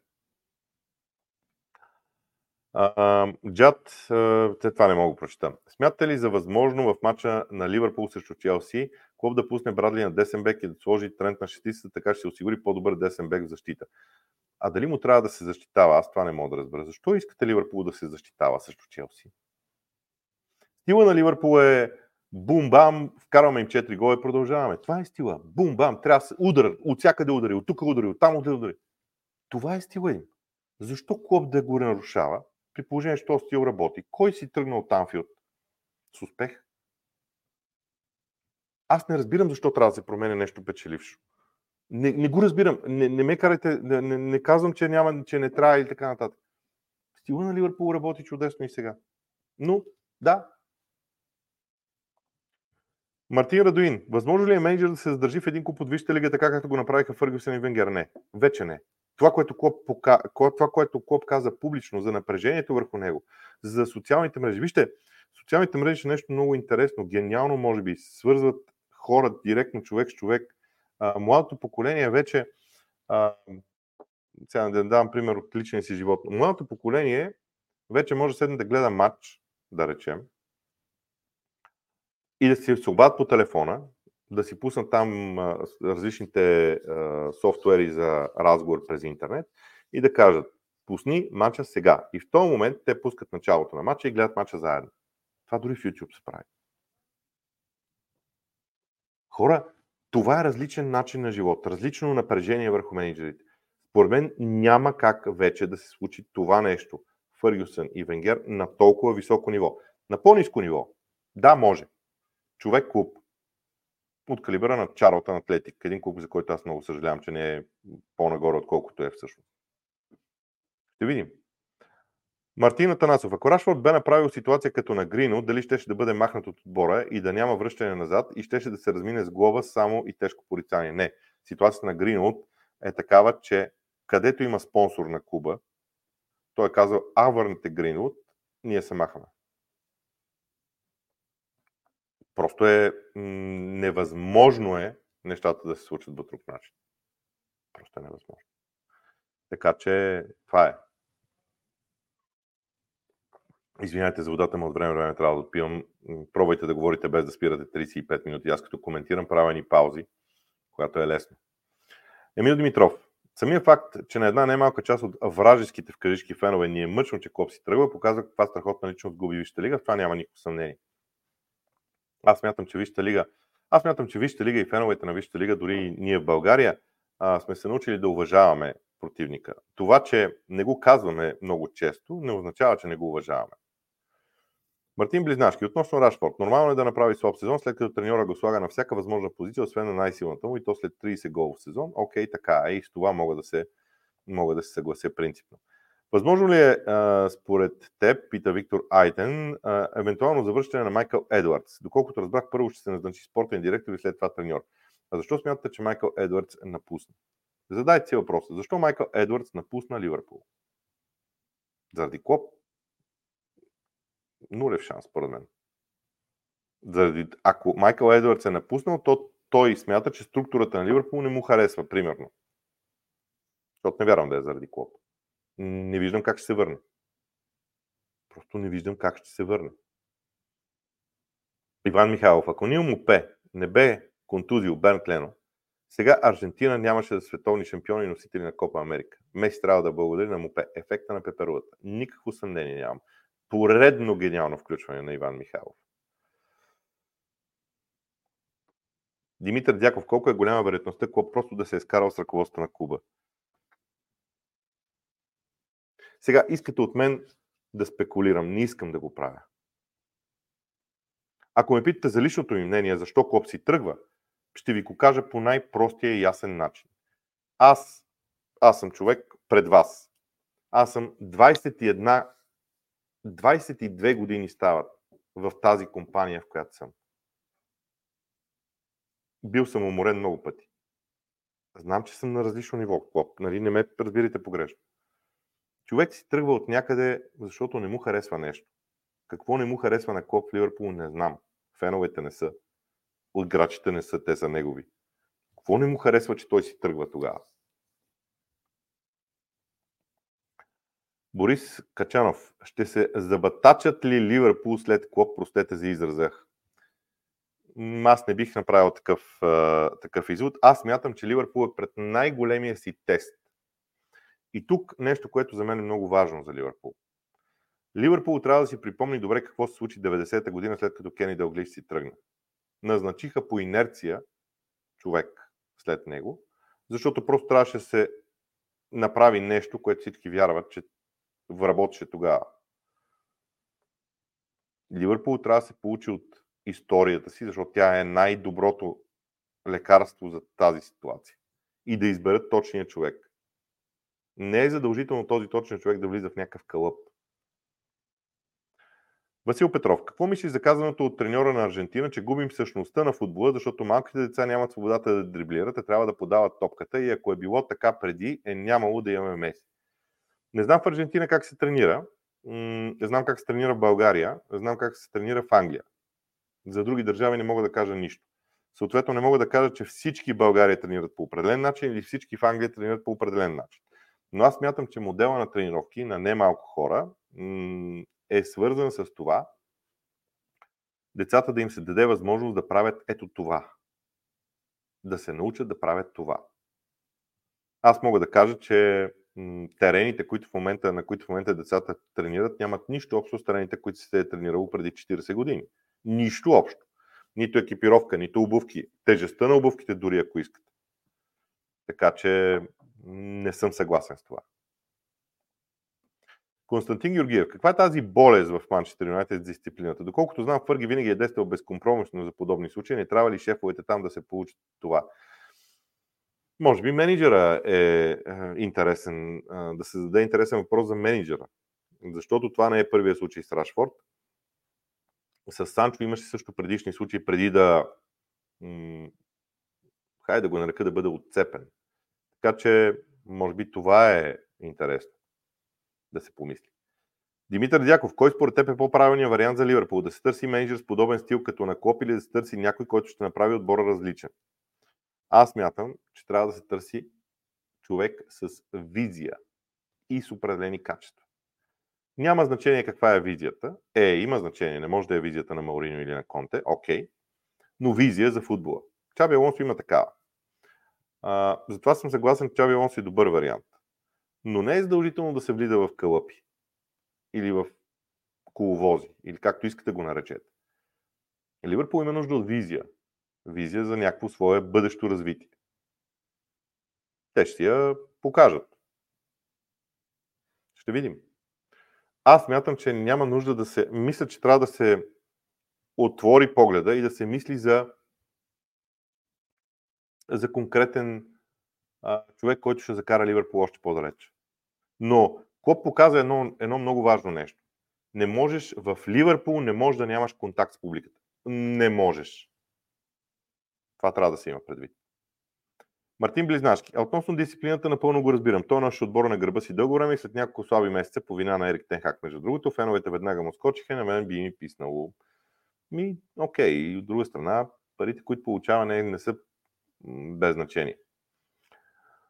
Джад, след това не мога да прочета. Смятате ли за възможно в мача на Ливърпул срещу Челси клуб да пусне Брадли на десен бек и да сложи тренд на шестицата, така ще се осигури по-добър десен бек в защита? А дали му трябва да се защитава? Аз това не мога да разбера. Защо искате Ливърпул да се защитава срещу Челси? Стила на Ливърпул е бум-бам, вкарваме им 4 гола и продължаваме. Това е стила. Бум-бам, трябва да се удар, от всякъде удари, от тук удари, от там удари. Това е стила им. Защо клуб да го нарушава? При положение, че този стил работи. Кой си тръгнал от Анфилд с успех? Аз не разбирам защо трябва да се променя нещо печелившо. Не, не го разбирам. Не, не ме карайте, не, не, не казвам, че, няма, че не трябва или така нататък. Стила на Ливърпул работи чудесно и сега. Но, да. Мартин Радуин. Възможно ли е менеджер да се задържи в един куп от лига, така както го направиха Фъргюсен и Венгер? Не. Вече не това, което Клоп, пока... това, което Клоп каза публично за напрежението върху него, за социалните мрежи. Вижте, социалните мрежи са нещо много интересно, гениално, може би, свързват хора директно човек с човек. А, младото поколение вече, а, сега да давам пример от личния си живот, младото поколение вече може седне да гледа матч, да речем, и да се обадят по телефона, да си пуснат там различните софтуери за разговор през интернет и да кажат, пусни мача сега. И в този момент те пускат началото на мача и гледат мача заедно. Това дори в YouTube се прави. Хора, това е различен начин на живот, различно напрежение върху менеджерите. Според мен няма как вече да се случи това нещо. Фъргюсън и Венгер на толкова високо ниво. На по-низко ниво, да, може. Човек клуб, от калибъра на Чарлтън Атлетик. Един клуб, за който аз много съжалявам, че не е по-нагоре, отколкото е всъщност. Ще видим. Мартина Танасов. Ако Рашфорд бе направил ситуация като на Грино, дали щеше да бъде махнат от отбора и да няма връщане назад и щеше да се размине с глава само и тежко порицание? Не. Ситуацията на Гринвуд е такава, че където има спонсор на клуба, той е казал, а върнете Гринвуд, ние се махаме. Просто е невъзможно е нещата да се случат по друг начин. Просто е невъзможно. Така че това е. Извинявайте за водата, но от време време трябва да отпивам. Пробвайте да говорите без да спирате 35 минути. Аз като коментирам, правя ни паузи, която е лесно. Емил Димитров. Самия факт, че на една немалка част от вражеските в кавишки фенове ни е мъчно, че Клоп си тръгва, показва каква страхотна личност губи Висшата лига. В това няма никакво съмнение. Аз смятам, че Висшата лига, аз смятам, че Висшата лига и феновете на Висшата лига, дори и ние в България, а, сме се научили да уважаваме противника. Това, че не го казваме много често, не означава, че не го уважаваме. Мартин Близнашки, относно Рашфорд. Нормално е да направи слаб сезон, след като треньора го слага на всяка възможна позиция, освен на най-силната му и то след 30 голов сезон. Окей, така е и с това мога да се, мога да се съглася принципно. Възможно ли е, според теб, пита Виктор Айтен, евентуално завръщане на Майкъл Едвардс? Доколкото разбрах, първо ще се назначи спортен директор и след това треньор. А защо смятате, че Майкъл Едвардс напусна? Задайте си въпроса. Защо Майкъл Едвардс напусна Ливърпул? Заради Клоп? нулев шанс, според мен. Заради, ако Майкъл Едвардс е напуснал, то той смята, че структурата на Ливърпул не му харесва, примерно. Защото не вярвам да е заради Клоп. Не виждам как ще се върне. Просто не виждам как ще се върне. Иван Михайлов, ако Нил Мупе не бе контузил Бернт Лено, сега Аржентина нямаше да световни шампиони и носители на Копа Америка. Меси трябва да благодари на Мупе. Ефекта на пеперудата. Никакво съмнение нямам поредно гениално включване на Иван Михайлов. Димитър Дяков, колко е голяма вероятността Клоп просто да се е скарал с ръководството на Куба? Сега искате от мен да спекулирам. Не искам да го правя. Ако ме питате за личното ми мнение, защо Клоп си тръгва, ще ви го кажа по най-простия и ясен начин. Аз, аз съм човек пред вас. Аз съм 21 22 години стават в тази компания, в която съм. Бил съм уморен много пъти. Знам, че съм на различно ниво. Клоп, нали? Не ме разбирайте погрешно. Човек си тръгва от някъде, защото не му харесва нещо. Какво не му харесва на Клоп в Ливърпул, не знам. Феновете не са. От грачите не са, те са негови. Какво не му харесва, че той си тръгва тогава? Борис Качанов. Ще се забатачат ли Ливърпул след Клоп? Простете за изразах. Аз не бих направил такъв, такъв извод. Аз мятам, че Ливърпул е пред най-големия си тест. И тук нещо, което за мен е много важно за Ливърпул. Ливърпул трябва да си припомни добре какво се случи 90-та година, след като Кени Дълглиш си тръгна. Назначиха по инерция човек след него, защото просто трябваше да се направи нещо, което всички вярват, че работеше тогава. Ливърпул трябва да се получи от историята си, защото тя е най-доброто лекарство за тази ситуация. И да изберат точния човек. Не е задължително този точен човек да влиза в някакъв кълъп. Васил Петров, какво мислиш за казаното от треньора на Аржентина, че губим същността на футбола, защото малките деца нямат свободата да дриблират, а трябва да подават топката и ако е било така преди, е нямало да имаме Меси. Не знам в Аржентина как се тренира, не знам как се тренира в България, не знам как се тренира в Англия. За други държави не мога да кажа нищо. Съответно, не мога да кажа, че всички в България тренират по определен начин или всички в Англия тренират по определен начин. Но аз мятам, че модела на тренировки на немалко хора е свързан с това децата да им се даде възможност да правят ето това. Да се научат да правят това. Аз мога да кажа, че терените, които в момента, на които в момента децата тренират, нямат нищо общо с терените, които се е тренирало преди 40 години. Нищо общо. Нито екипировка, нито обувки. Тежестта на обувките дори ако искате. Така че не съм съгласен с това. Константин Георгиев, каква е тази болест в Манчестър Юнайтед с дисциплината? Доколкото знам, Фърги винаги е действал безкомпромисно за подобни случаи. Не трябва ли шефовете там да се получат това? Може би менеджера е, е интересен, да се зададе интересен въпрос за менеджера. Защото това не е първият случай с Рашфорд. С Санчо имаше също предишни случаи, преди да. Хайде да го нарека да бъде отцепен. Така че, може би това е интересно да се помисли. Димитър Дяков, кой според теб е по-правилният вариант за Ливърпул? Да се търси менеджер с подобен стил като на Клоп или да се търси някой, който ще направи отбора различен? Аз мятам, че трябва да се търси човек с визия и с определени качества. Няма значение каква е визията. Е, има значение. Не може да е визията на Маурино или на Конте. Окей. Но визия за футбола. Чаби Алонсо има такава. Затова съм съгласен, че Чаби Алонсо е добър вариант. Но не е задължително да се влиза в кълъпи. Или в коловози. Или както искате го наречете. Ливърпул има нужда от визия. Визия за някакво свое бъдещо развитие. Те ще я покажат. Ще видим. Аз мятам, че няма нужда да се... Мисля, че трябва да се отвори погледа и да се мисли за, за конкретен а, човек, който ще закара Ливърпул още по-далеч. Но Клоп показа едно, едно много важно нещо. Не можеш в Ливърпул, не можеш да нямаш контакт с публиката. Не можеш. Това трябва да се има предвид. Мартин Близнашки. А относно дисциплината напълно го разбирам. Той наш отбор на гърба си дълго време и след няколко слаби месеца по вина на Ерик Тенхак. Между другото, феновете веднага му скочиха, на мен би ми писнало. Ми, окей, и от друга страна, парите, които получава, не, не са без значение.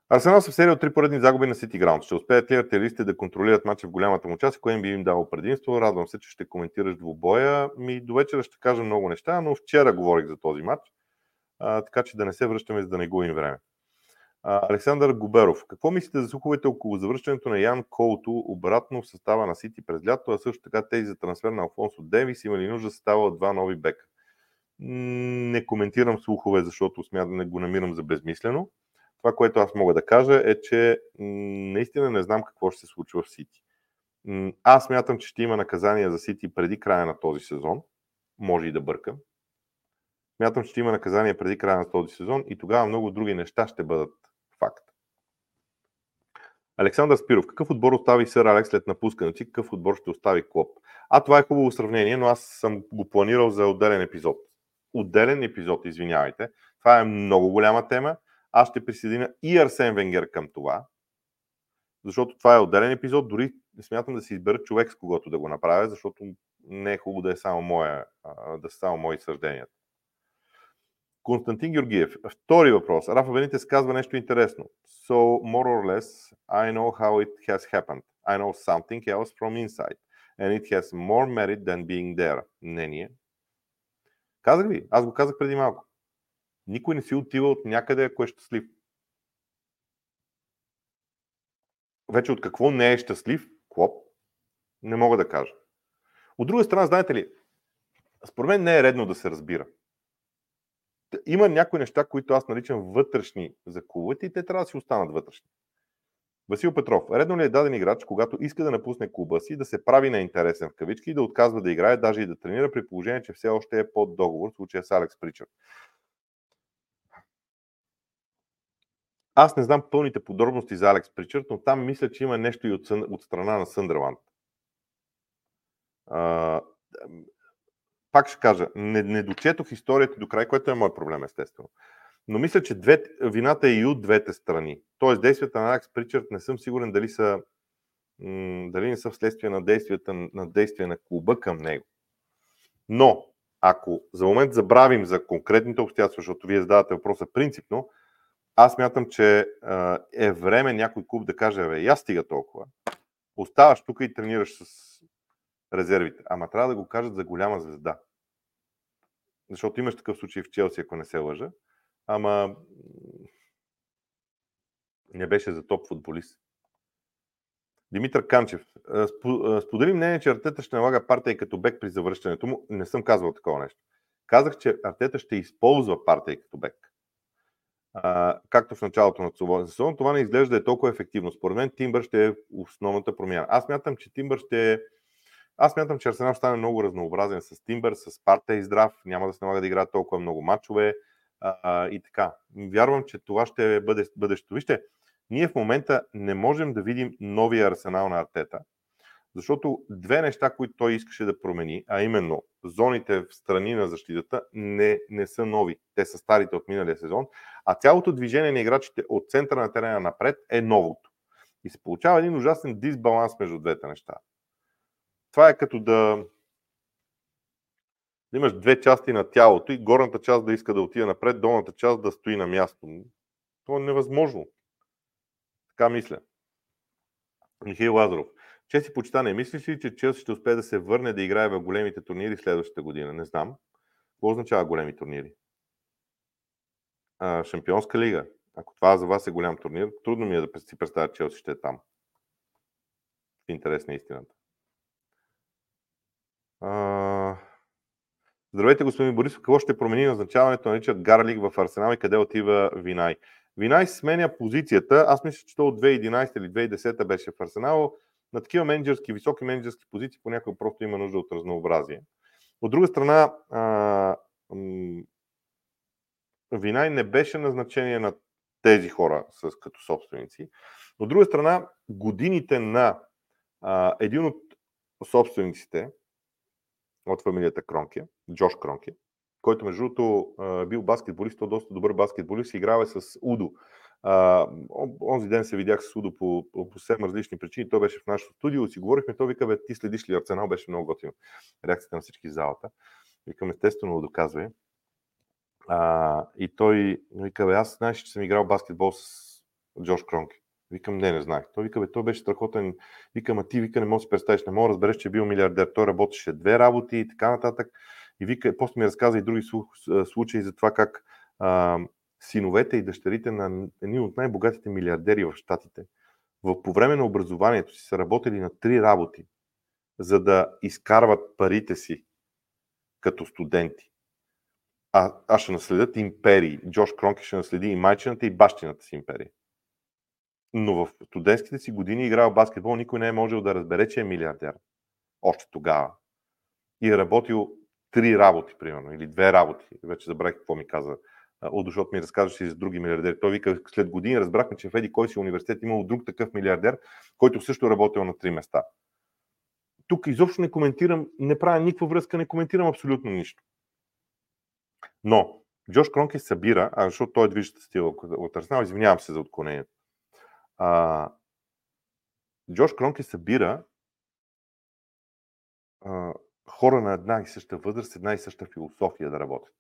Арсенал са в серия от три поредни загуби на Сити Граунд. Ще успеят ли артилистите да контролират мача в голямата му част кое би им дало предимство? Радвам се, че ще коментираш двубоя. Ми до вечера ще кажа много неща, но вчера говорих за този матч, а, така че да не се връщаме, за да не губим време. Александър Губеров. Какво мислите за слуховете около завръщането на Ян Колто обратно в състава на Сити през лято, а също така тези за трансфер на Алфонсо Девис? Има ли нужда да става два нови бека? Не коментирам слухове, защото смятам, не го намирам за безмислено. Това, което аз мога да кажа е, че наистина не знам какво ще се случва в Сити. Аз мятам, че ще има наказания за Сити преди края на този сезон. Може и да бъркам. Мятам, че ще има наказания преди края на този сезон и тогава много други неща ще бъдат факт. Александър Спиров, какъв отбор остави Сър Алекс след напускането си, какъв отбор ще остави Клоп? А това е хубаво сравнение, но аз съм го планирал за отделен епизод. Отделен епизод, извинявайте. Това е много голяма тема. Аз ще присъединя и Арсен Венгер към това, защото това е отделен епизод. Дори не смятам да си избера човек с когото да го направя, защото не е хубаво да е само, моя, да са само мои съждения. Константин Георгиев. Втори въпрос. Рафа Бенитес казва нещо интересно. So, more or less, I know how it has happened. I know something else from inside. And it has more merit than being there. Мнение. Казах ви. Аз го казах преди малко. Никой не си отива от някъде, ако е щастлив. Вече от какво не е щастлив, Клоп, не мога да кажа. От друга страна, знаете ли, според мен не е редно да се разбира има някои неща, които аз наричам вътрешни за клубовете и те трябва да си останат вътрешни. Васил Петров, редно ли е даден играч, когато иска да напусне клуба си, да се прави на интересен в кавички и да отказва да играе, даже и да тренира, при положение, че все още е под договор, в случая с Алекс Причър? Аз не знам пълните подробности за Алекс Причърт, но там мисля, че има нещо и от, от страна на Съндерланд пак ще кажа, не, не дочетох историята до край, което е мой проблем, естествено. Но мисля, че две, вината е и от двете страни. Тоест, действията на Алекс Причард не съм сигурен дали са дали не са вследствие на действията на действия на клуба към него. Но, ако за момент забравим за конкретните обстоятелства, защото вие задавате въпроса принципно, аз мятам, че е време някой клуб да каже, бе, я стига толкова. Оставаш тук и тренираш с резервите. Ама трябва да го кажат за голяма звезда. Защото имаш такъв случай в Челси, ако не се лъжа. Ама не беше за топ футболист. Димитър Канчев. Сподели мнение, че Артета ще налага партия като бек при завръщането му. Не съм казвал такова нещо. Казах, че Артета ще използва партия като бек. А, както в началото на свободен сезон, това не изглежда да е толкова ефективно. Според мен Тимбър ще е основната промяна. Аз мятам, че Тимбър ще е аз мятам, че Арсенал стане много разнообразен с Тимбър, с Парта здрав, няма да се налага да играят толкова много матчове а, и така. Вярвам, че това ще бъде бъдещето. Вижте, ние в момента не можем да видим новия Арсенал на Артета, защото две неща, които той искаше да промени, а именно зоните в страни на защитата не, не са нови. Те са старите от миналия сезон, а цялото движение на играчите от центъра на терена напред е новото. И се получава един ужасен дисбаланс между двете неща. Това е като да имаш две части на тялото и горната част да иска да отиде напред, долната част да стои на място. Това е невъзможно. Така мисля. Михаил Лазаров. Чеси почита, не мислиш ли, че Челси ще успее да се върне да играе в големите турнири следващата година? Не знам. Какво означава големи турнири? А, шампионска лига. Ако това за вас е голям турнир, трудно ми е да си представя, че Челси ще е там. В интерес на истината. А... Здравейте, господин Борисов. Какво ще промени назначаването на Ричард Гарлик в Арсенал и къде отива Винай? Винай сменя позицията. Аз мисля, че то от 2011 или 2010 беше в Арсенал. На такива менеджерски, високи менеджерски позиции понякога просто има нужда от разнообразие. От друга страна, а, Винай не беше назначение на тези хора с, като собственици. От друга страна, годините на а, един от собствениците от фамилията Кронке, Джош Кронке, който между другото бил баскетболист, то доста добър баскетболист, играл е с Удо. А, онзи ден се видях с Удо по, по, съвсем различни причини. Той беше в нашото студио, си говорихме, той вика, бе, ти следиш ли Арсенал, беше много готино. Реакцията на всички залата. Викам, естествено, доказва. А, и той вика, бе, аз знаеш, че съм играл баскетбол с Джош Кронки. Викам, не, не знаех. Той вика, бе, той беше страхотен. Викам, а ти, вика, не можеш да си представиш, не мога да разбереш, че е бил милиардер. Той работеше две работи и така нататък. И вика, после ми разказа и други случаи за това как а, синовете и дъщерите на едни от най-богатите милиардери в Штатите в, по време на образованието си са работили на три работи, за да изкарват парите си като студенти а, а ще наследят империи. Джош Кронки ще наследи и майчината, и бащината си империя. Но в студентските си години играл баскетбол, никой не е можел да разбере, че е милиардер. Още тогава. И е работил три работи, примерно, или две работи. Вече забравих какво ми каза. От ми разказваше и за други милиардери. Той вика, след години разбрахме, че в Еди кой си университет имал друг такъв милиардер, който също е работил на три места. Тук изобщо не коментирам, не правя никаква връзка, не коментирам абсолютно нищо. Но Джош Кронки събира, а защото той е движеща стила от Арсенал, извинявам се за отклонението. А, Джош Кронки събира а, хора на една и съща възраст, една и съща философия да работят.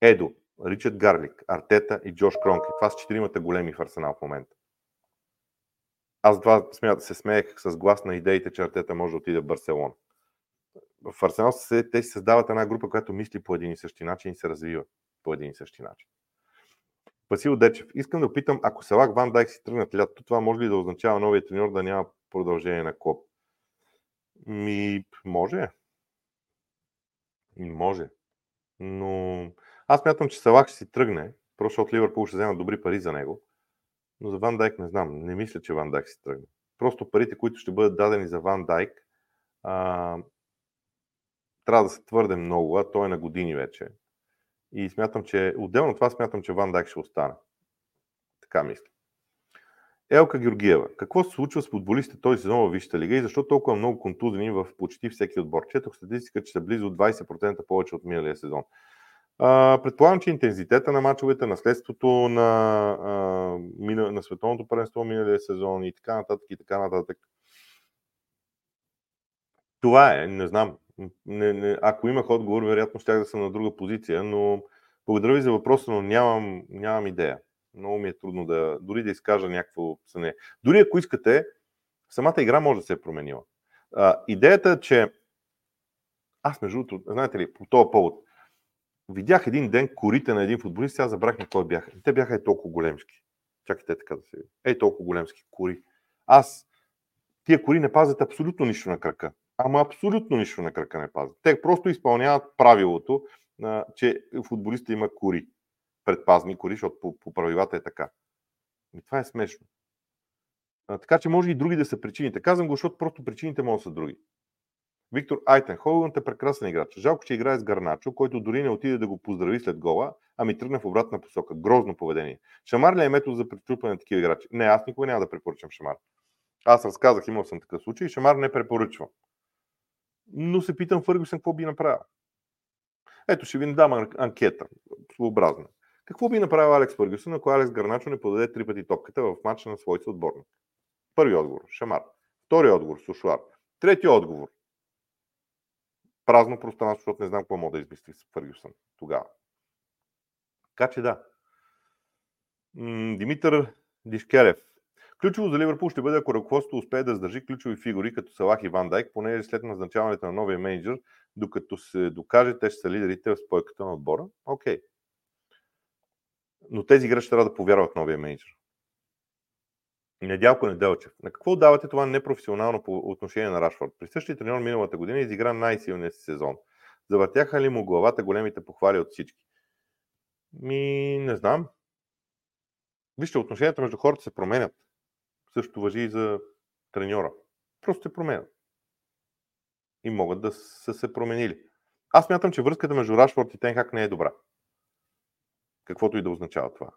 Едо, Ричард Гарлик, Артета и Джош Кронки. Това са четиримата големи в Арсенал в момента. Аз два смея, се смеех с глас на идеите, че Артета може да отиде в Барселона в Арсенал се, те си създават една група, която мисли по един и същи начин и се развива по един и същи начин. Васил Дечев. Искам да опитам, ако Салак Ван Дайк си тръгнат лято, това може ли да означава новия треньор да няма продължение на клуб? Ми, може. Може. Но аз мятам, че Салак ще си тръгне, просто защото Ливърпул ще взема добри пари за него. Но за Ван Дайк не знам. Не мисля, че Ван Дайк си тръгне. Просто парите, които ще бъдат дадени за Ван Дайк, а, трябва да са твърде много, а той е на години вече. И смятам, че отделно това смятам, че Ван Дайк ще остане. Така мисля. Елка Георгиева. Какво се случва с футболистите този сезон в Висшата лига и защо толкова много контузени в почти всеки отбор? Четох статистика, че са близо 20% повече от миналия сезон. А, предполагам, че интензитета на мачовете, наследството на, а, на световното паренство миналия сезон и така нататък и така нататък. Това е, не знам. Не, не, ако имах отговор, вероятно щях да съм на друга позиция, но благодаря ви за въпроса, но нямам, нямам идея. Много ми е трудно да, дори да изкажа някакво съне. Дори ако искате, самата игра може да се е променила. А, идеята е, че аз между другото, знаете ли, по този повод, видях един ден корите на един футболист, сега забрах на кой бяха. Те бяха и толкова големски. Чакайте така да се види. Ей толкова големски кори. Аз, тия кори не пазят абсолютно нищо на крака. Ама абсолютно нищо на крака не пазят. Те просто изпълняват правилото, че футболиста има кори. Предпазни кори, защото по, по правилата е така. И това е смешно. А, така че може и други да са причините. Казвам го, защото просто причините могат да са други. Виктор Айтен, Холанд е прекрасен играч. Жалко, че играе с Гарначо, който дори не отиде да го поздрави след гола, ами тръгна в обратна посока. Грозно поведение. Шамар ли е метод за притрупване на такива играчи? Не, аз никога няма да препоръчам Шамар. Аз разказах, имал съм такъв случай Шамар не препоръчвам но се питам Фъргюсън какво би направил. Ето ще ви дам анкета, своеобразна. Какво би направил Алекс Фъргюсън, ако Алекс Гарначо не подаде три пъти топката в матча на своите отборник? Първи отговор – Шамар. Втори отговор – Сушуар. Трети отговор – празно пространство, защото не знам какво мога да измисли с Фъргюсън тогава. Така че да. Димитър Дишкелев. Ключово за Ливърпул ще бъде ако ръководството успее да сдържи ключови фигури като Салах и Ван Дайк, понеже след назначаването на новия менеджер, докато се докаже, те ще са лидерите в спойката на отбора. Окей. Но тези играчи трябва да повярват новия менеджер. Недялко Неделчев. На какво давате това непрофесионално по отношение на Рашфорд? При същия треньор миналата година изигра най-силния си сезон. Завъртяха ли му главата големите похвали от всички? Ми, не знам. Вижте, отношенията между хората се променят. Също въжи и за треньора. Просто се променят. И могат да са се променили. Аз мятам, че връзката между Рашфорд и Тенхак не е добра. Каквото и да означава това.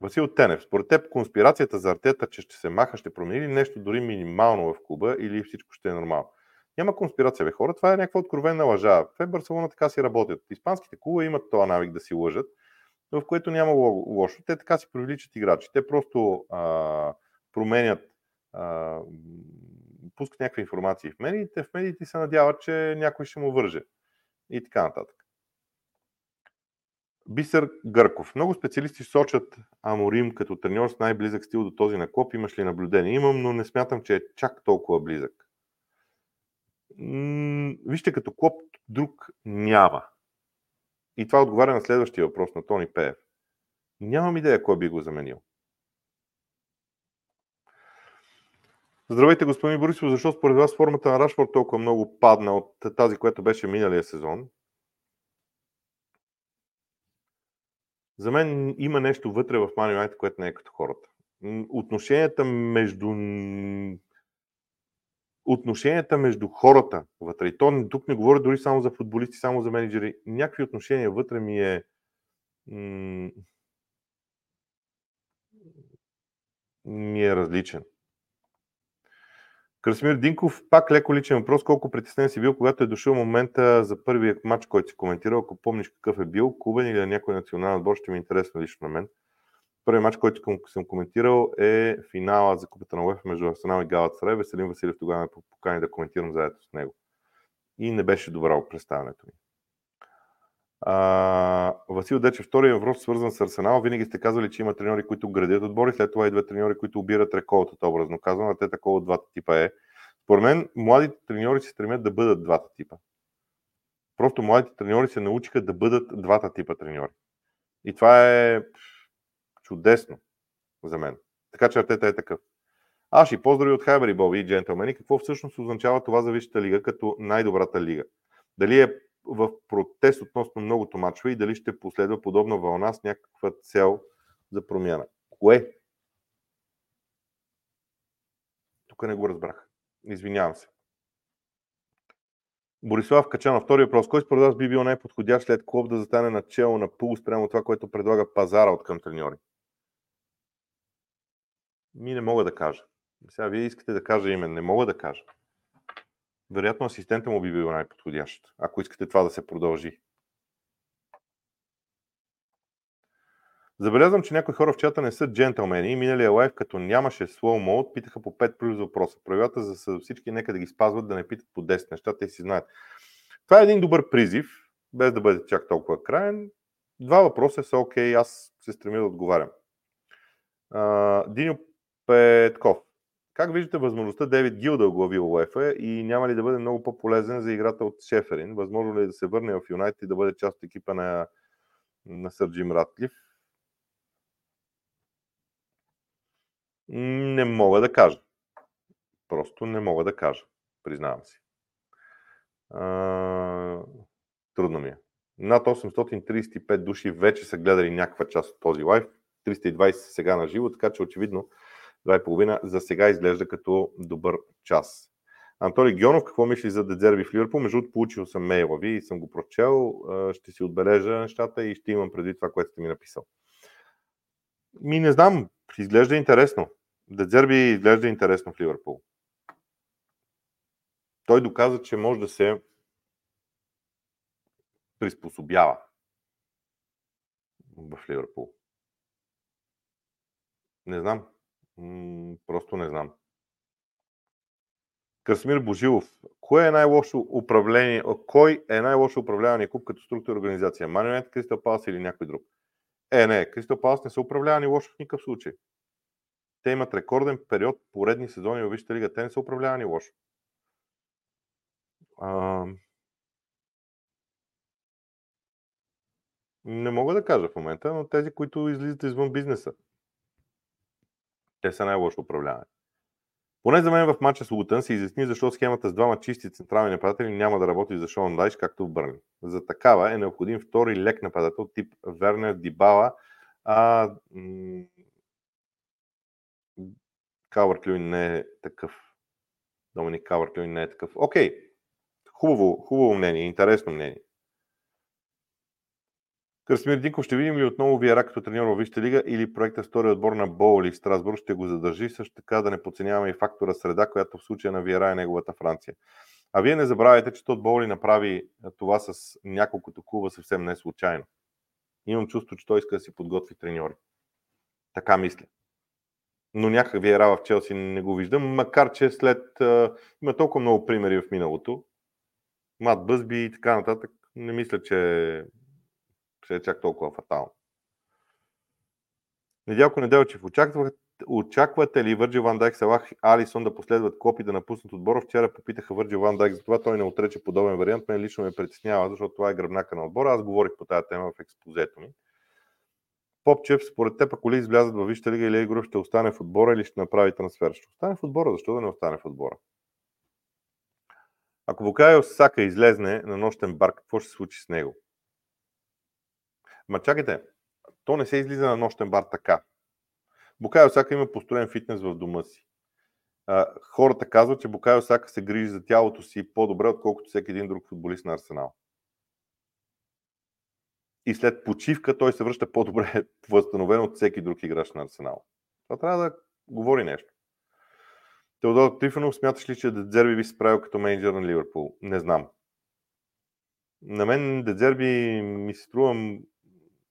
Васил Тенев, според теб конспирацията за артета, че ще се маха, ще промени ли нещо дори минимално в клуба или всичко ще е нормално? Няма конспирация, бе хора, това е някаква откровена лъжа. В Барселона така си работят. Испанските клуба имат този навик да си лъжат, в което няма лошо. Те така си привличат играчи. Те просто а, променят, а, пускат някакви информации в медиите, в медиите се надяват, че някой ще му върже. И така нататък. Бисер Гърков. Много специалисти сочат Аморим като треньор с най-близък стил до този на Клоп. Имаш ли наблюдение? Имам, но не смятам, че е чак толкова близък. М- вижте, като Клоп друг няма. И това отговаря на следващия въпрос на Тони Пеев. Нямам идея кой би го заменил. Здравейте, господин Борисов. Защо според вас формата на Рашфорд толкова много падна от тази, която беше миналия сезон? За мен има нещо вътре в Man United, което не е като хората. Отношенията между отношенията между хората вътре. И то тук не говоря дори само за футболисти, само за менеджери. Някакви отношения вътре ми е ми е различен. Красимир Динков, пак леко личен въпрос. Колко притеснен си бил, когато е дошъл момента за първия матч, който си коментирал, ако помниш какъв е бил, клубен или на някой национален отбор, ще ми е интересно лично на мен. Първият матч, който съм коментирал е финала за Купата на УЕФ между Арсенал и Галат Сарай. Веселин Василев тогава ме покани да коментирам заедно с него. И не беше добро представянето ми. А, Васил Дече, втория въпрос, свързан с Арсенал. Винаги сте казвали, че има треньори, които градят отбори, след това идват треньори, които обират реколтата, образно казвам, а те такова от двата типа е. Според мен, младите треньори се стремят да бъдат двата типа. Просто младите треньори се научиха да бъдат двата типа треньори. И това е чудесно за мен. Така че Артета е такъв. Аз и поздрави от Хайбери, Боби и джентълмени. Какво всъщност означава това за Висшата лига като най-добрата лига? Дали е в протест относно многото мачове и дали ще последва подобна вълна с някаква цел за промяна. Кое? Тук не го разбрах. Извинявам се. Борислав Качанов, втори въпрос. Кой според вас би бил най-подходящ след клуб да застане начало на пул спрямо това, което предлага пазара от към треньори? Ми не мога да кажа. Сега вие искате да кажа име. Не мога да кажа вероятно асистента му би бил най-подходящ, ако искате това да се продължи. Забелязвам, че някои хора в чата не са джентълмени и миналия лайф, като нямаше slow mode, питаха по 5 плюс въпроса. Правилата за всички нека да ги спазват, да не питат по 10 неща, те си знаят. Това е един добър призив, без да бъде чак толкова крайен. Два въпроса са окей, аз се стремя да отговарям. Диньо Петков. Как виждате възможността Девид Гил да оглави ОЕФА и няма ли да бъде много по-полезен за играта от Шеферин? Възможно ли е да се върне в Юнайтед и да бъде част от екипа на, на Сър Джим Ратлив? Не мога да кажа. Просто не мога да кажа. Признавам си. А, трудно ми е. Над 835 души вече са гледали някаква част от този лайф. 320 сега на живо, така че очевидно 2,5 за сега изглежда като добър час. Антони Геонов, какво мисли за Дедзерби в Ливърпул? Между другото, получил съм мейла ви и съм го прочел. Ще си отбележа нещата и ще имам преди това, което сте ми написал. Ми не знам, изглежда интересно. Дедзерби изглежда интересно в Ливърпул. Той доказа, че може да се приспособява в Ливърпул. Не знам просто не знам. Красмир Божилов. Кое е най-лошо управление, кой е най-лошо управлявания клуб като структура и организация? Манионет, Кристал Палас или някой друг? Е, не, Кристал Палас не са управлявани лошо в никакъв случай. те имат рекорден период, поредни сезони във Висшата лига. Те не са управлявани лошо. А... Не мога да кажа в момента, но тези, които излизат извън бизнеса, те са най-лошо управлявани. Поне за мен в матча с Лутън се изясни защо схемата с двама чисти централни нападатели няма да работи за Шон Дайш, както в Бърни. За такава е необходим втори лек нападател тип Вернер Дибала, а Калвард Люин не е такъв. Доминик Калвард Люин не е такъв. Окей, хубаво, хубаво мнение, интересно мнение. Красимир Динков ще видим ли отново Виера като треньор в Висшата лига или проекта втори отбор на Боули в Страсбург ще го задържи, също така да не подценяваме и фактора среда, която в случая на Виера е неговата Франция. А вие не забравяйте, че Тод Боули направи това с няколкото клуба съвсем не случайно. Имам чувство, че той иска да си подготви треньори. Така мисля. Но някак Виера в Челси не го виждам, макар че след... има толкова много примери в миналото. Мат Бъзби и така нататък. Не мисля, че ще е чак толкова фатално. Недялко Неделчев, очаквате, очаквате ли Върджи Ван Дайк, Салах Алисон да последват копи да напуснат отбора? Вчера попитаха Върджи Ван Дайк, затова той не отрече подобен вариант. Мен лично ме притеснява, защото това е гръбнака на отбора. Аз говорих по тази тема в експозето ми. Попчев, според теб, ако ли излязат във Висшата лига или Игро, ще остане в отбора или ще направи трансфер? Ще остане в отбора. Защо да не остане в отбора? Ако Букайо Сака излезне на нощен бар, какво ще се случи с него? Ма чакайте, то не се излиза на нощен бар така. Букайо Сака има построен фитнес в дома си. Хората казват, че Букайо Сака се грижи за тялото си по-добре, отколкото всеки един друг футболист на Арсенал. И след почивка той се връща по-добре възстановен от всеки друг играч на Арсенал. Това трябва да говори нещо. Теодор Трифонов, смяташ ли, че Дедзерби би се справил като менеджер на Ливърпул? Не знам. На мен Дедзерби ми се струва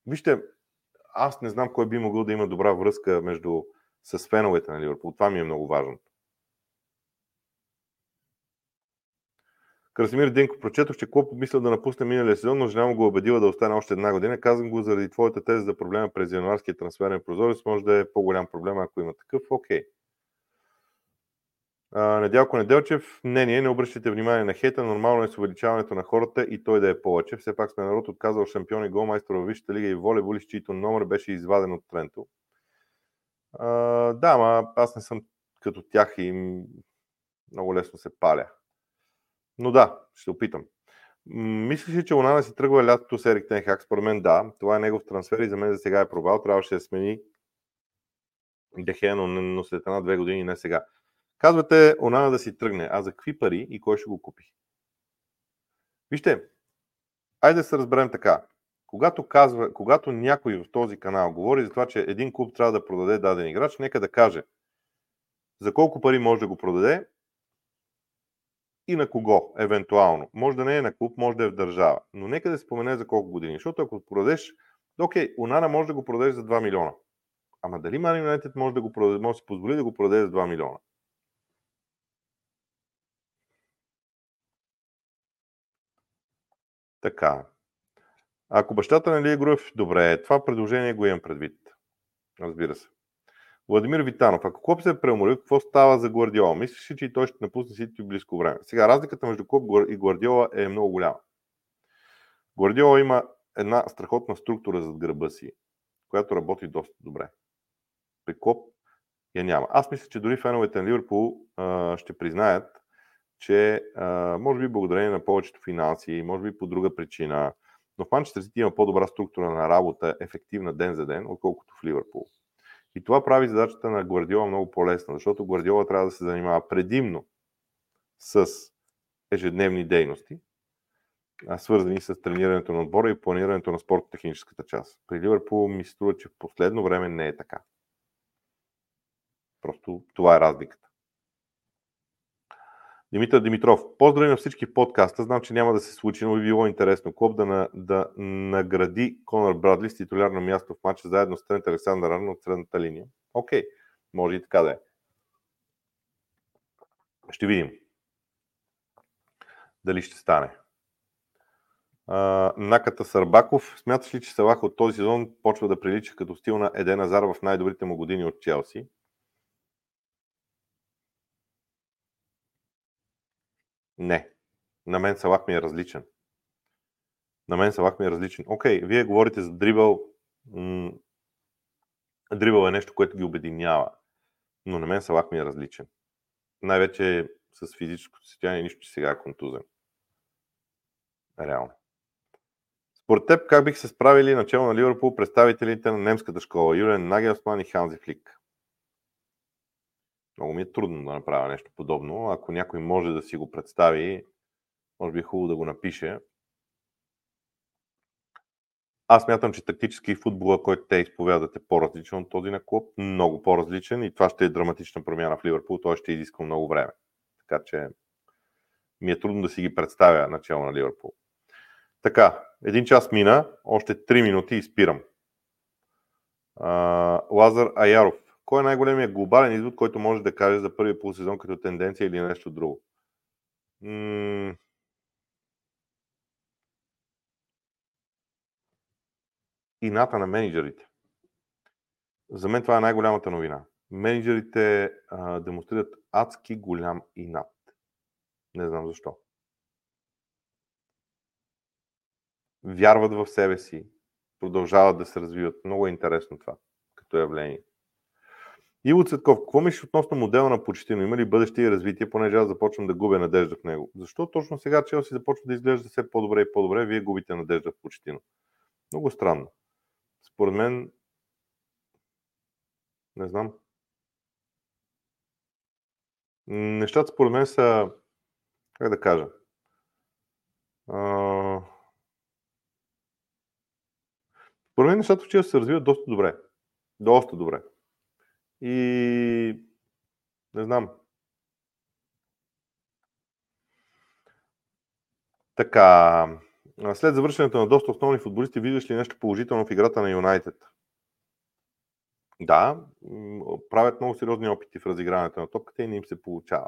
Вижте, аз не знам кой би могъл да има добра връзка между с феновете на Ливърпул. Това ми е много важно. Красимир Динков, прочетох, че Клоп помисля да напусне миналия сезон, но жена му го убедила да остане още една година. Казвам го заради твоята теза за проблема през януарския трансферен прозорец. Може да е по-голям проблем, ако има такъв. Окей. Okay. Недялко Неделчев, мнение, не обръщайте внимание на хейта, нормално е с увеличаването на хората и той да е повече. Все пак сме народ отказал шампион и голмайстор в Висшата лига и волейболист, чийто номер беше изваден от Тренто. А, да, ма аз не съм като тях и много лесно се паля. Но да, ще опитам. Мислиш ли, че Онана си тръгва лятото с Ерик Тенхак? Според мен да. Това е негов трансфер и за мен за сега е провал. Трябваше да смени Дехея, но, но след една-две години, не сега. Казвате Онана да си тръгне. А за какви пари и кой ще го купи? Вижте, айде да се разберем така. Когато, казва, когато някой в този канал говори за това, че един клуб трябва да продаде даден играч, нека да каже за колко пари може да го продаде и на кого, евентуално. Може да не е на клуб, може да е в държава. Но нека да спомене за колко години. Защото ако продадеш, окей, Унана може да го продадеш за 2 милиона. Ама дали Man може да го продаде, може да си позволи да го продаде за 2 милиона? Така. Ако бащата на Лия Груев, добре, това предложение го имам предвид. Разбира се. Владимир Витанов, ако Клоп се е преуморил, какво става за Гвардиола? Мислиш ли, че той ще напусне Сити в близко време? Сега, разликата между Клоп и Гвардиола е много голяма. Гвардиола има една страхотна структура зад гърба си, която работи доста добре. При Клоп я няма. Аз мисля, че дори феновете на Ливърпул ще признаят, че а, може би благодарение на повечето финанси, може би по друга причина, но в Манчестър Сити има по-добра структура на работа, ефективна ден за ден, отколкото в Ливърпул. И това прави задачата на Гвардиола много по-лесна, защото Гвардиола трябва да се занимава предимно с ежедневни дейности, свързани с тренирането на отбора и планирането на спортно-техническата част. При Ливърпул ми се струва, че в последно време не е така. Просто това е разликата. Димитър Димитров, поздрави на всички подкаста. Знам, че няма да се случи, но би било интересно. Клуб да, на, да награди Конор Брадли с титулярно място в матча заедно с Трент Александър Арно от средната линия. Окей, може и така да е. Ще видим. Дали ще стане. Uh, Наката Сарбаков, смяташ ли, че Салах от този сезон почва да прилича като стил на Еден Азар в най-добрите му години от Челси? Не. На мен Салах ми е различен. На мен Салах ми е различен. Окей, вие говорите за дрибъл. Дрибъл е нещо, което ги обединява. Но на мен Салах ми е различен. Най-вече с физическото състояние, нищо, че сега е контузен. Реално. Според теб, как бих се справили начало на Ливърпул представителите на немската школа, Юлен Нагелсман и Ханзи Флик? Много ми е трудно да направя нещо подобно. Ако някой може да си го представи, може би е хубаво да го напише. Аз мятам, че тактически футбола, който те изповядат е по-различен от този на клуб, много по-различен и това ще е драматична промяна в Ливърпул, той ще изиска много време. Така че ми е трудно да си ги представя начало на Ливърпул. Така, един час мина, още 3 минути и спирам. Лазар Аяров. Кой е най-големият глобален извод, който може да каже за първия полусезон като тенденция или нещо друго? М- ината на менеджерите. За мен това е най-голямата новина. Менеджерите а, демонстрират адски голям инат. Не знам защо. Вярват в себе си, продължават да се развиват. Много е интересно това като явление. Иво Цветков, какво мислиш относно модела на Почетино? Има ли бъдеще и развитие, понеже аз започвам да губя надежда в него? Защо точно сега Челси започва да изглежда все по-добре и по-добре, вие губите надежда в Почетино? Много странно. Според мен, не знам. Нещата според мен са, как да кажа, според мен нещата в Челси се развиват доста добре. Доста добре. И не знам. Така, след завършването на доста основни футболисти, виждаш ли нещо положително в играта на Юнайтед? Да, правят много сериозни опити в разиграването на топката и не им се получава.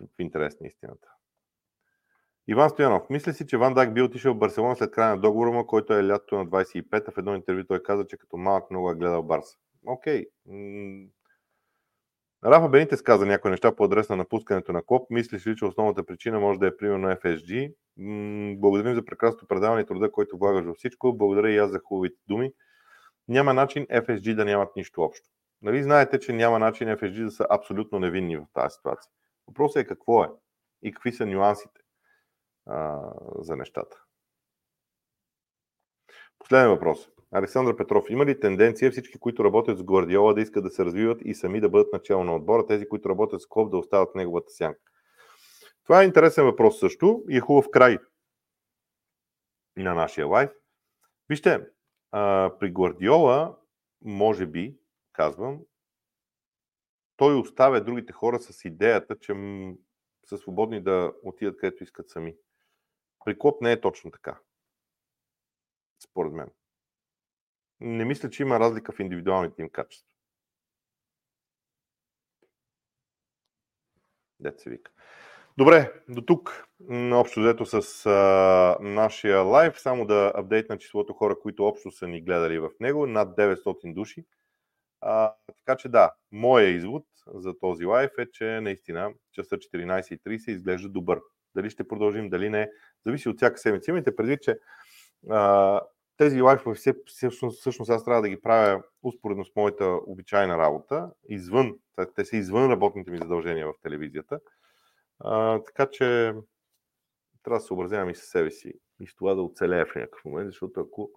В интерес на истината. Иван Стоянов, мисля си, че Ван Дайк би отишъл в Барселона след края на договора му, който е лятото на 25-та. В едно интервю той каза, че като малък много е гледал Барса. Окей. Рафа Бенитес каза някои неща по адрес на напускането на Клоп. Мислиш ли, че основната причина може да е примерно FSG? Благодарим за прекрасното предаване и труда, който влагаш във всичко. Благодаря и аз за хубавите думи. Няма начин FSG да нямат нищо общо. Нали знаете, че няма начин FSG да са абсолютно невинни в тази ситуация. Въпросът е какво е и какви са нюансите а, за нещата. Последен въпрос. Александър Петров, има ли тенденция всички, които работят с Гвардиола да искат да се развиват и сами да бъдат начало на отбора, тези, които работят с Клоп да остават в неговата сянка? Това е интересен въпрос също и е хубав край на нашия лайф. Вижте, при Гвардиола, може би, казвам, той оставя другите хора с идеята, че са свободни да отидат където искат сами. При Клоп не е точно така. Според мен не мисля, че има разлика в индивидуалните им качества. Дет се вика. Добре, до тук общо взето с а, нашия лайв. Само да апдейтна числото хора, които общо са ни гледали в него. Над 900 души. А, така че да, моя извод за този лайв е, че наистина часа 14.30 изглежда добър. Дали ще продължим, дали не, зависи от всяка седмица. Имайте предвид, че а, тези лайфове всъщност, всъщност аз трябва да ги правя успоредно с моята обичайна работа, извън, те са извън работните ми задължения в телевизията. А, така че трябва да се образявам и със себе си и с това да оцелея в някакъв момент, защото ако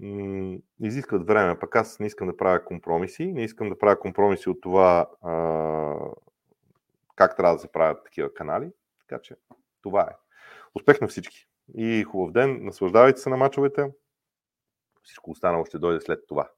м- изискват време, пък аз не искам да правя компромиси, не искам да правя компромиси от това а, как трябва да се правят такива канали, така че това е. Успех на всички и хубав ден, наслаждавайте се на мачовете всичко останало ще дойде след това.